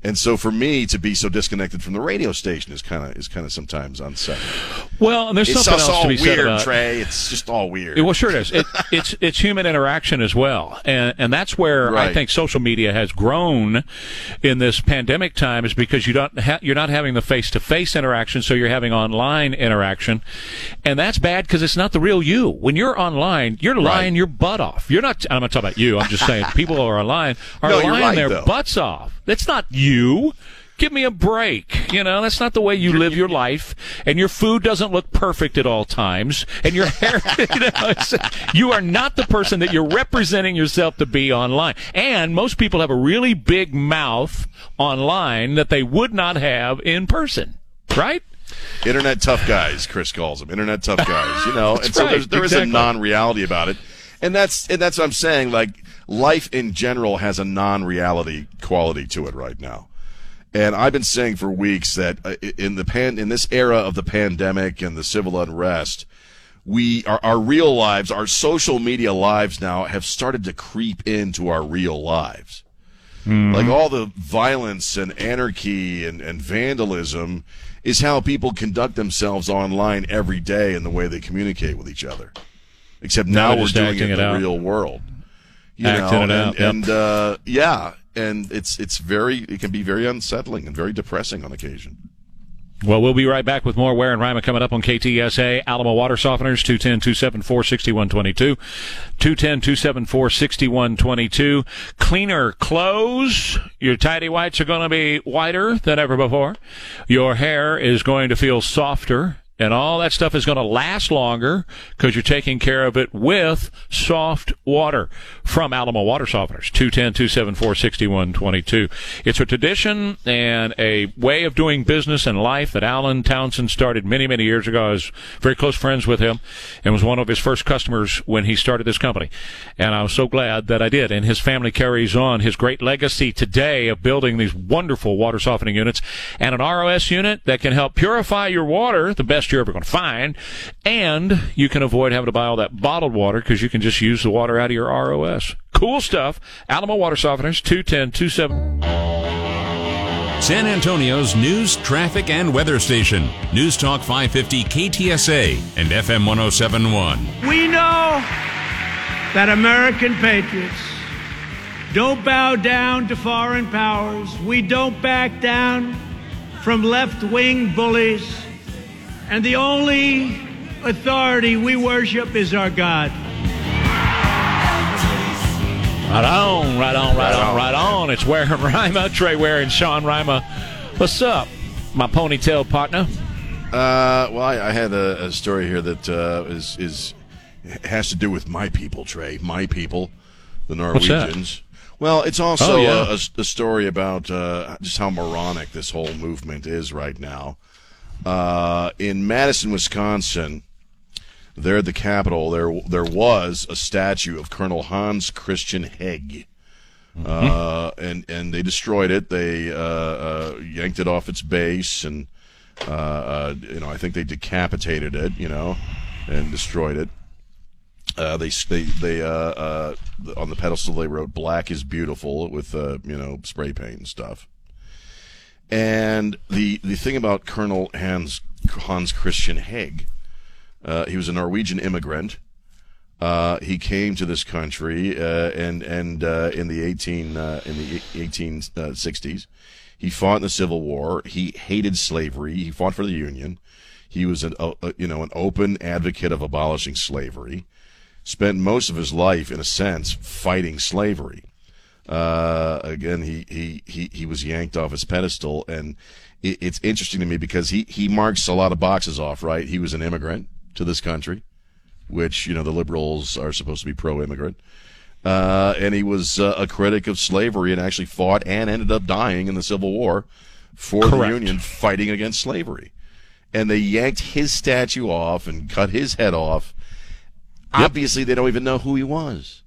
And so, for me to be so disconnected from the radio station is kind of is kind of sometimes unsettling. Well, and there's It's something else all to be said weird, about Trey. It's just all weird. Yeah, Well, sure it is. It, (laughs) it's it's human interaction as well, and and that's where I think social media has grown in this pandemic time is because you don't ha- you're not having the face to face interaction, so you're having online interaction, and that's bad because it's not the real you. When you're online, you're lying your butt off. You're not. I'm not talking about you. I'm just saying (laughs) people who are online are No, lying right, their though. butts off. That's not you. Give me a break. You know, that's not the way you live your life. And your food doesn't look perfect at all times. And your hair, (laughs) you know, you are not the person that you're representing yourself to be online. And most people have a really big mouth online that they would not have in person. Right? Internet tough guys, Chris calls them. Internet tough guys, you know. (laughs) and so right, there's, there is exactly. a non-reality about it, and that's and that's what I'm saying. Like life in general has a non-reality quality to it right now. And I've been saying for weeks that uh, in the pan in this era of the pandemic and the civil unrest, we our, our real lives, our social media lives now have started to creep into our real lives. Like all the violence and anarchy and, and vandalism is how people conduct themselves online every day and the way they communicate with each other. Except Now now, we're doing it in the out. real world. You Acting know, it and, out, yep. and uh, yeah, and it's it's very it can be very unsettling and very depressing on occasion. Well, we'll be right back with more Ware and Rima coming up on KTSA. Alamo Water Softeners, 210-274-6122. 210-274-6122. Cleaner clothes. Your tidy whites are going to be whiter than ever before. Your hair is going to feel softer. And all that stuff is going to last longer because you're taking care of it with soft water from Alamo Water Softeners, 210-274-6122. It's a tradition and a way of doing business and life that Alan Townsend started many, many years ago. I was very close friends with him and was one of his first customers when he started this company. And I was so glad that I did. And his family carries on his great legacy today of building these wonderful water softening units and an ROS unit that can help purify your water, the best you're ever going to find. And you can avoid having to buy all that bottled water because you can just use the water out of your ROS. Cool stuff. Alamo Water Softeners, 210 27. San Antonio's news, traffic, and weather station. News Talk 550 KTSA and FM 1071. We know that American patriots don't bow down to foreign powers. We don't back down from left wing bullies. And the only authority we worship is our God. Right on, right on, right, on, right on. It's Ware and (laughs) Rima, Trey Ware and Sean Rima. What's up, my ponytail partner? Uh, well, I, I had a, a story here that uh, is is has to do with my people, Trey. My people, the Norwegians. Well, it's also Oh, yeah. a, a, a story about uh, just how moronic this whole movement is right now. Uh, in Madison, Wisconsin, there at the Capitol, there there was a statue of Colonel Hans Christian Heg. Uh, and and they destroyed it. They uh, uh, yanked it off its base, and uh, uh, you know I think they decapitated it, you know, and destroyed it. Uh, they they they uh, uh, on the pedestal they wrote "Black is beautiful" with uh, you know spray paint and stuff. And the the thing about Colonel Hans Hans Christian Heg, uh, he was a Norwegian immigrant. Uh, he came to this country uh, and and uh, in the eighteen uh, in the eighteen sixties, he fought in the Civil War. He hated slavery. He fought for the Union. He was an uh, uh, you know an open advocate of abolishing slavery. Spent most of his life, in a sense, fighting slavery. Uh, again, he, he, he, he was yanked off his pedestal, and it, it's interesting to me because he, he marks a lot of boxes off. Right, he was an immigrant to this country which you know the liberals are supposed to be pro-immigrant. Uh, and he was uh, a critic of slavery and actually fought and ended up dying in the Civil War for the Union fighting against slavery. And they yanked his statue off and cut his head off. Obviously, they don't even know who he was.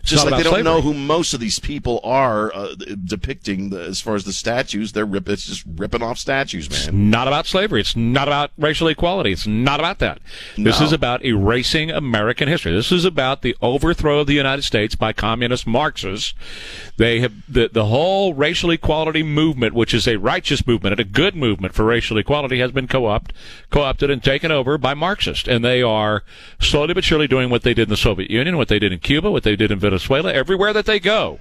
It's Just like they don't know who most of these people are uh, depicting the, as far as the statues. They're rip, it's just ripping off statues, man. not about slavery. It's not about racial equality. It's not about that. This No. is about erasing American history. This is about the overthrow of the United States by communist Marxists. They have the the whole racial equality movement, which is a righteous movement and a good movement for racial equality, has been co-opt, co-opted and taken over by Marxists, and they are slowly but surely doing what they did in the Soviet Union, what they did in Cuba, what they did in Venezuela, everywhere that they go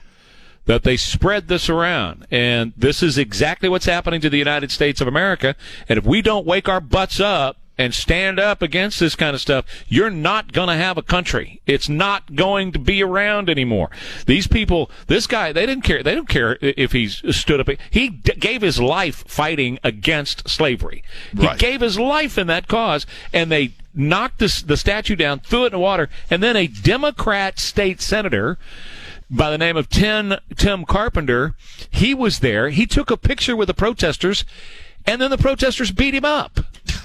that they spread this around. And this is exactly what's happening to the United States of America. And if we don't wake our butts up and stand up against this kind of stuff, you're not going to have a country. It's not going to be around anymore. These people, this guy, they didn't care. They don't care if he's stood up. He d- gave his life fighting against slavery. He gave his life in that cause, and they knocked this, the statue down, threw it in the water, and then a Democrat state senator by the name of Tim, Tim Carpenter. He was there. He took a picture with the protesters, and then the protesters beat him up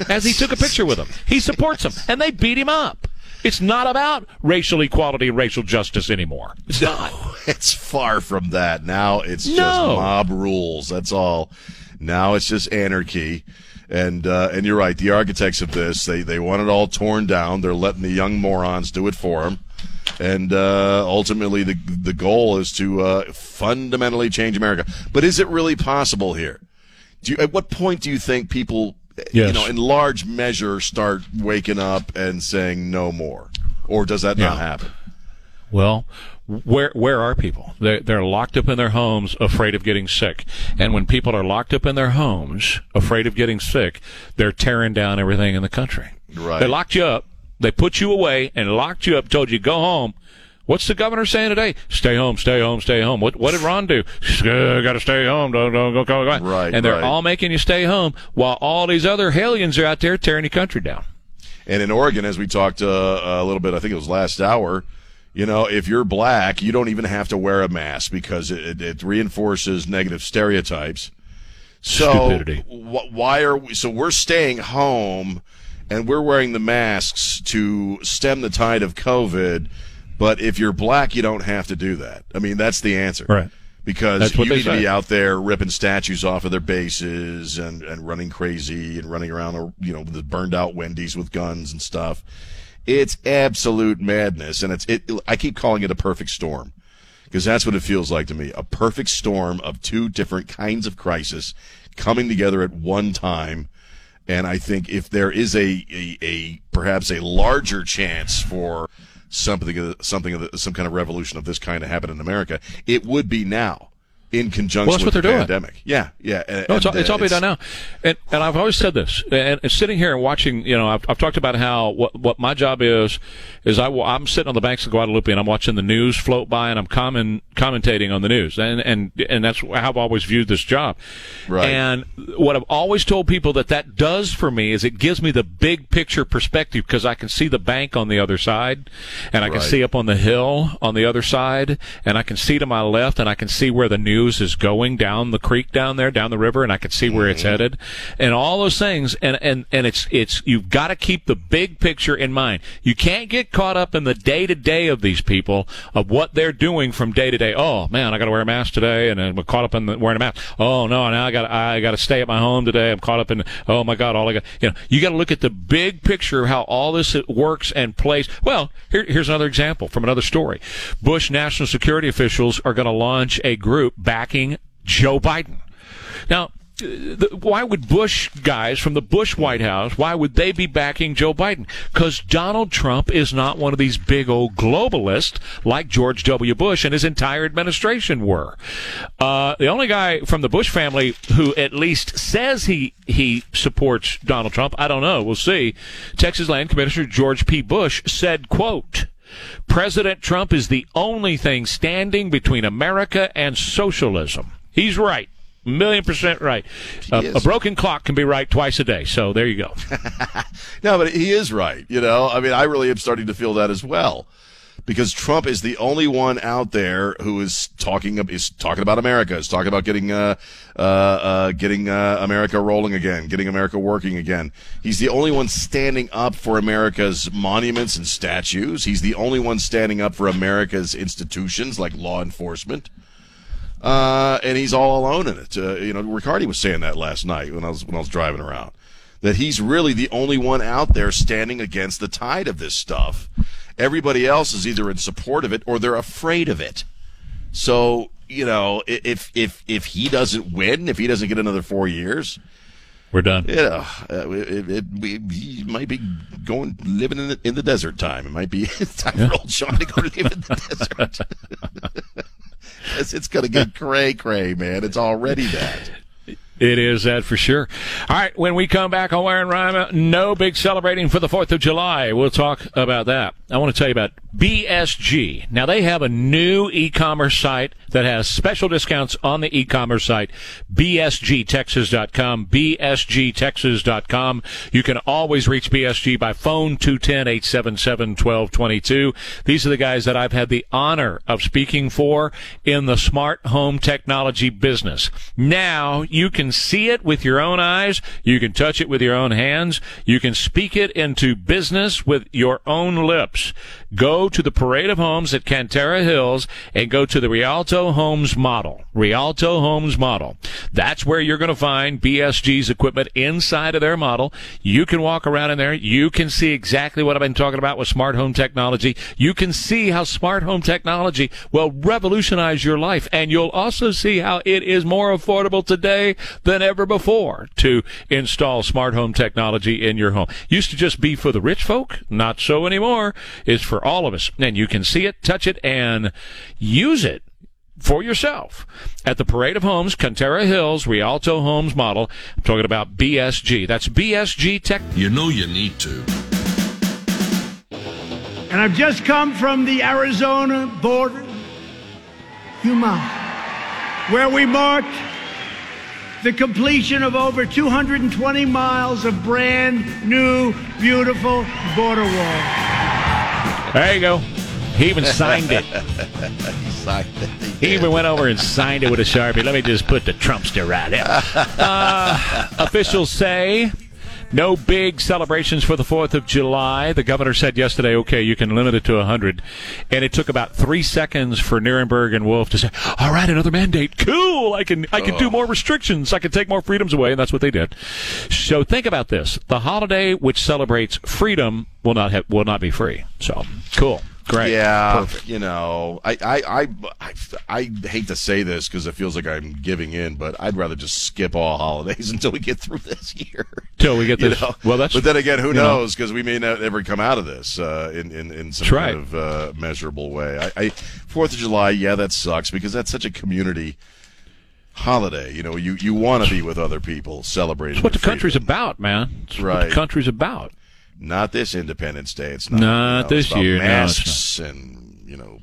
as he took a picture with them. He supports them, and they beat him up. It's not about racial equality and racial justice anymore. It's not. (laughs) It's far from that. Now it's just mob rules. That's all. Now it's just anarchy. And uh, and you're right. The architects of this, they they want it all torn down. They're letting the young morons do it for them. And uh, ultimately, the the goal is to uh, fundamentally change America. But is it really possible here? Do you, at what point do you think people, you know, in large measure, start waking up and saying no more, or does that not happen? Well, where where are people? They're, they're locked up in their homes, afraid of getting sick. And when people are locked up in their homes, afraid of getting sick, they're tearing down everything in the country. Right. They locked you up. They put you away and locked you up. Told you go home. What's the governor saying today? Stay home, stay home, stay home. What what did Ron do? Got to stay home. Don't don't go go. go. Right, And they're right. all making you stay home while all these other hellions are out there tearing the country down. And in Oregon, as we talked uh, a little bit, I think it was last hour. You know, if you're black, you don't even have to wear a mask because it, it, reinforces negative stereotypes. So Stupidity. wh- why are we? So we're staying home, and we're wearing the masks to stem the tide of COVID. But if you're black, you don't have to do that. I mean, that's the answer, Right. Because you need to be out there ripping statues off of their bases and, and running crazy and running around, or you know, the burned out Wendy's with guns and stuff. It's absolute madness, and it's it. I keep calling it a perfect storm because that's what it feels like to me. A perfect storm of two different kinds of crisis coming together at one time. And I think if there is a, a, a perhaps a larger chance for something something of the, some kind of revolution of this kind to happen in America, it would be now in conjunction Well, with what the they're doing. pandemic. Yeah, yeah. and- No, it's all, and, it's all uh, being done now, and and I've always said this, and, and sitting here and watching, you know, I've, I've talked about how what what my job is is I am sitting on the banks of Guadalupe and I'm watching the news float by and I'm comment, commentating on the news, and and and that's how I've always viewed this job. Right. And what I've always told people that that does for me is it gives me the big picture perspective because I can see the bank on the other side, and I can Right. see up on the hill on the other side, and I can see to my left, and I can see where the news is going down the creek down there, down the river, and I can see where it's mm-hmm. headed, and all those things, and and and it's it's you've got to keep the big picture in mind. You can't get caught up in the day to day of these people of what they're doing from day to day. Oh man, I got to wear a mask today, and I'm caught up in the, wearing a mask. Oh no, now I got I got to stay at my home today. I'm caught up in oh my god, all I got. You know, you got to look at the big picture of how all this works and plays. Well, here, here's another example from another story. Bush national security officials are going to launch a group backing Joe Biden. Now, why would Bush guys from the Bush White House, why would they be backing Joe Biden? Because Donald Trump is not one of these big old globalists like George W. Bush and his entire administration were. Uh, the only guy from the Bush family who at least says he, he supports Donald Trump, I don't know, we'll see. Texas Land Commissioner George P. Bush said, quote, President Trump is the only thing standing between America and socialism. He's right. Million percent right. Uh, a, a broken clock can be right twice a day. So there you go. (laughs) No, but he is right. You know, I mean, I really am starting to feel that as well. Because Trump is the only one out there who is talking is talking about America, is talking about getting uh, uh, uh, getting uh, America rolling again, getting America working again. He's the only one standing up for America's monuments and statues. He's the only one standing up for America's institutions like law enforcement. Uh, and he's all alone in it. Uh, you know, Riccardi was saying that last night when I was when I was driving around that he's really the only one out there standing against the tide of this stuff. Everybody else is either in support of it or they're afraid of it. So, you know, if if if he doesn't win, if he doesn't get another 4 years, we're done. You know, uh, it, it, it, he might be going living in the, in the desert time. It might be (laughs) time yeah. for old Sean to go live in the desert. (laughs) it's, it's going to get cray cray, man. It's already that. It is that for sure. All right, when we come back on and Rima, no big celebrating for the 4th of July. We'll talk about that. I want to tell you about BSG. Now, they have a new e-commerce site that has special discounts on the e-commerce site, bsgtexas.com, bsgtexas.com. You can always reach BSG by phone, 210-877-1222. These are the guys that I've had the honor of speaking for in the smart home technology business. Now, you can see it with your own eyes. You can touch it with your own hands. You can speak it into business with your own lips. Go to the Parade of Homes at Cantera Hills and go to the Rialto Homes model. Rialto Homes model. That's where you're going to find BSG's equipment inside of their model. You can walk around in there. You can see exactly what I've been talking about with smart home technology. You can see how smart home technology will revolutionize your life. And you'll also see how it is more affordable today than ever before to install smart home technology in your home. Used to just be for the rich folk. Not so anymore. It's for all of us. And you can see it, touch it, and use it for yourself at the Parade of Homes, Cantera Hills, Rialto Homes model. I'm talking about BSG. That's BSG Tech. You know you need to. And I've just come from the Arizona border, Yuma, where we marked the completion of over 220 miles of brand new, beautiful border wall. There you go. He even signed it. he (laughs) signed it. He, he, even went over and signed it with a sharpie. Let me just put the Trumpster right there. Uh, officials say no big celebrations for the 4th of July. The governor said yesterday, okay, you can limit it to 100. And it took about three seconds for Nirenberg and Wolff to say, all right, another mandate. Cool. I can, I can oh. do more restrictions. I can take more freedoms away. And that's what they did. So think about this. The holiday which celebrates freedom will not have, will not be free. So cool. Great. Yeah, Perfect. you know, I, I, I, I, hate to say this because it feels like I'm giving in, but I'd rather just skip all holidays (laughs) until we get through this year. Till we get this. know? Well, that's. But then again, who knows? Because we may not ever come out of this uh, in, in in some right. kind of uh, measurable way. I, I Fourth of July, yeah, that sucks because that's such a community holiday. You know, you, you want to be with other people celebrating. It's what the freedom. country's about, man. It's right. what the country's about. Not this Independence Day. It's not. Not this year. Masks no, and you know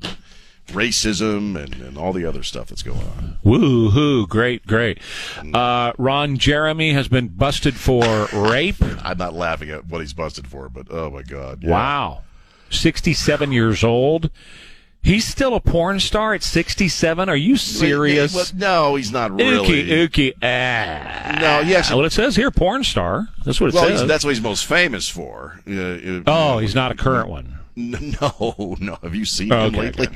racism and, and all the other stuff that's going on. Woo hoo! Great, great. Uh, Ron Jeremy has been busted for rape. I'm not laughing at what he's busted for, but oh my god! Yeah. Wow, 67 years old. He's still a porn star at 67. Are you serious? Well, no, he's not really. Ookie, ookie, ah. No, yes. Well, it says here, porn star. That's what it well, says. That's what he's most famous for. Uh, uh, oh, he's not a current one. No, no. Have you seen oh, him okay, lately?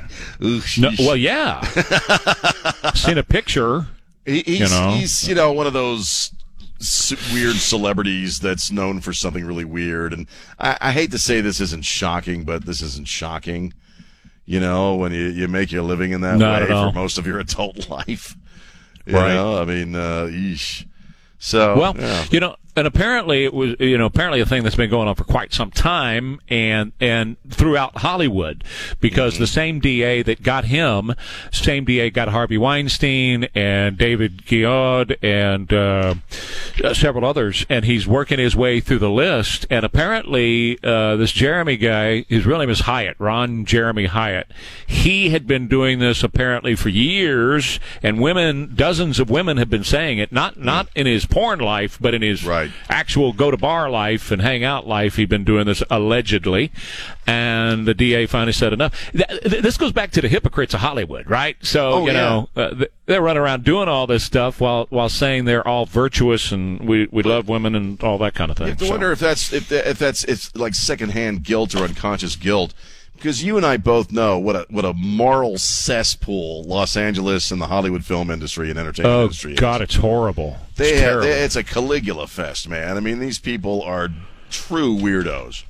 Okay. No, well, yeah. (laughs) seen a picture. He, he's, you know. he's, you know, one of those weird celebrities that's known for something really weird. And I, I hate to say this isn't shocking, but this isn't shocking you know, when you, you make your living in that Not way for most of your (laughs) adult life. You right. Know? I mean, uh, yeesh. So, well, yeah. you know, and apparently it was you know apparently a thing that's been going on for quite some time and and throughout Hollywood because mm-hmm. the same DA that got him same DA got Harvey Weinstein and David Giaud and uh, several others and he's working his way through the list and apparently uh, this Jeremy guy his real name is Hyatt Ron Jeremy Hyatt he had been doing this apparently for years and women dozens of women have been saying it not not mm. in his porn life but in his right actual go to bar life and hang out life. He'd been doing this allegedly, and the DA finally said enough. Th- th- this goes back to the hypocrites of Hollywood, right? So Oh, you yeah. know uh, th- they're running around doing all this stuff while while saying they're all virtuous and we we love women and all that kind of thing. You have to So- wonder if that's if if that's it's like secondhand guilt or unconscious guilt, because you and I both know what a what a moral cesspool Los Angeles and the Hollywood film industry and entertainment oh, industry is. Oh. God, is. it's horrible. they, it's have, they- it's a Caligula fest, man. I mean, these people are true weirdos.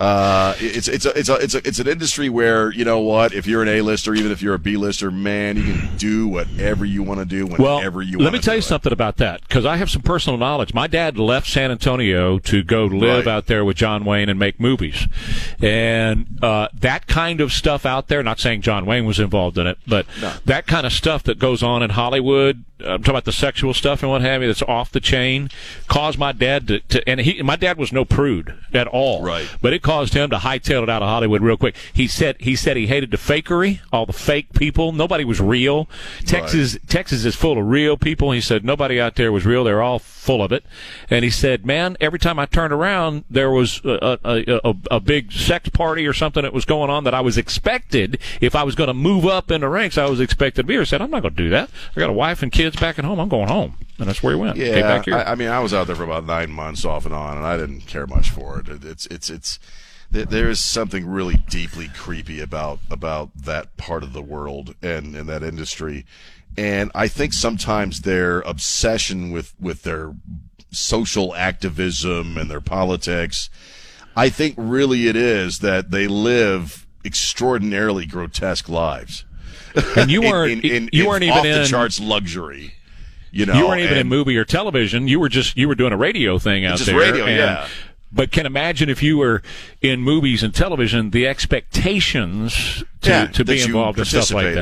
Uh, it's it's a, it's a, it's a, it's an industry where you know what if you're an A-lister, even if you're a B-lister, man, you can do whatever you want to do well, whenever you. let me tell you it. something about that because I have some personal knowledge. My dad left San Antonio to go live Right. out there with John Wayne and make movies, and uh, that kind of stuff out there. Not saying John Wayne was involved in it, but that kind of stuff that goes on in Hollywood. uh, I'm talking about the sexual stuff and what have you. That's off the chain. Caused my dad to, to and he, my dad was no prude at all. Right. But it caused him to hightail it out of Hollywood real quick. He said he said he hated the fakery, all the fake people. Nobody was real. Texas Texas is full of real people. He said nobody out there was real. They're all full of it. And he said, man, every time I turned around, there was a, a, a, a big sex party or something that was going on that I was expected. If I was going to move up in the ranks, I was expected to be here. I said, I'm not going to do that. I got a wife and kids back at home. I'm going home. And that's where he went. Yeah. I, I mean, I was out there for about nine months off and on, and I didn't care much for it. it it's it's it's there is something really deeply creepy about about that part of the world and and that industry, and I think sometimes their obsession with with their social activism and their politics, I think really it is that they live extraordinarily grotesque lives. and you (laughs) In- weren't in, in, you weren't even off in the charts luxury. You know, you weren't even in movie or television. You were just you were doing a radio thing out Just there. radio, and- yeah. But can imagine if you were in movies and television, the expectations to, Yeah, to be involved in stuff like that.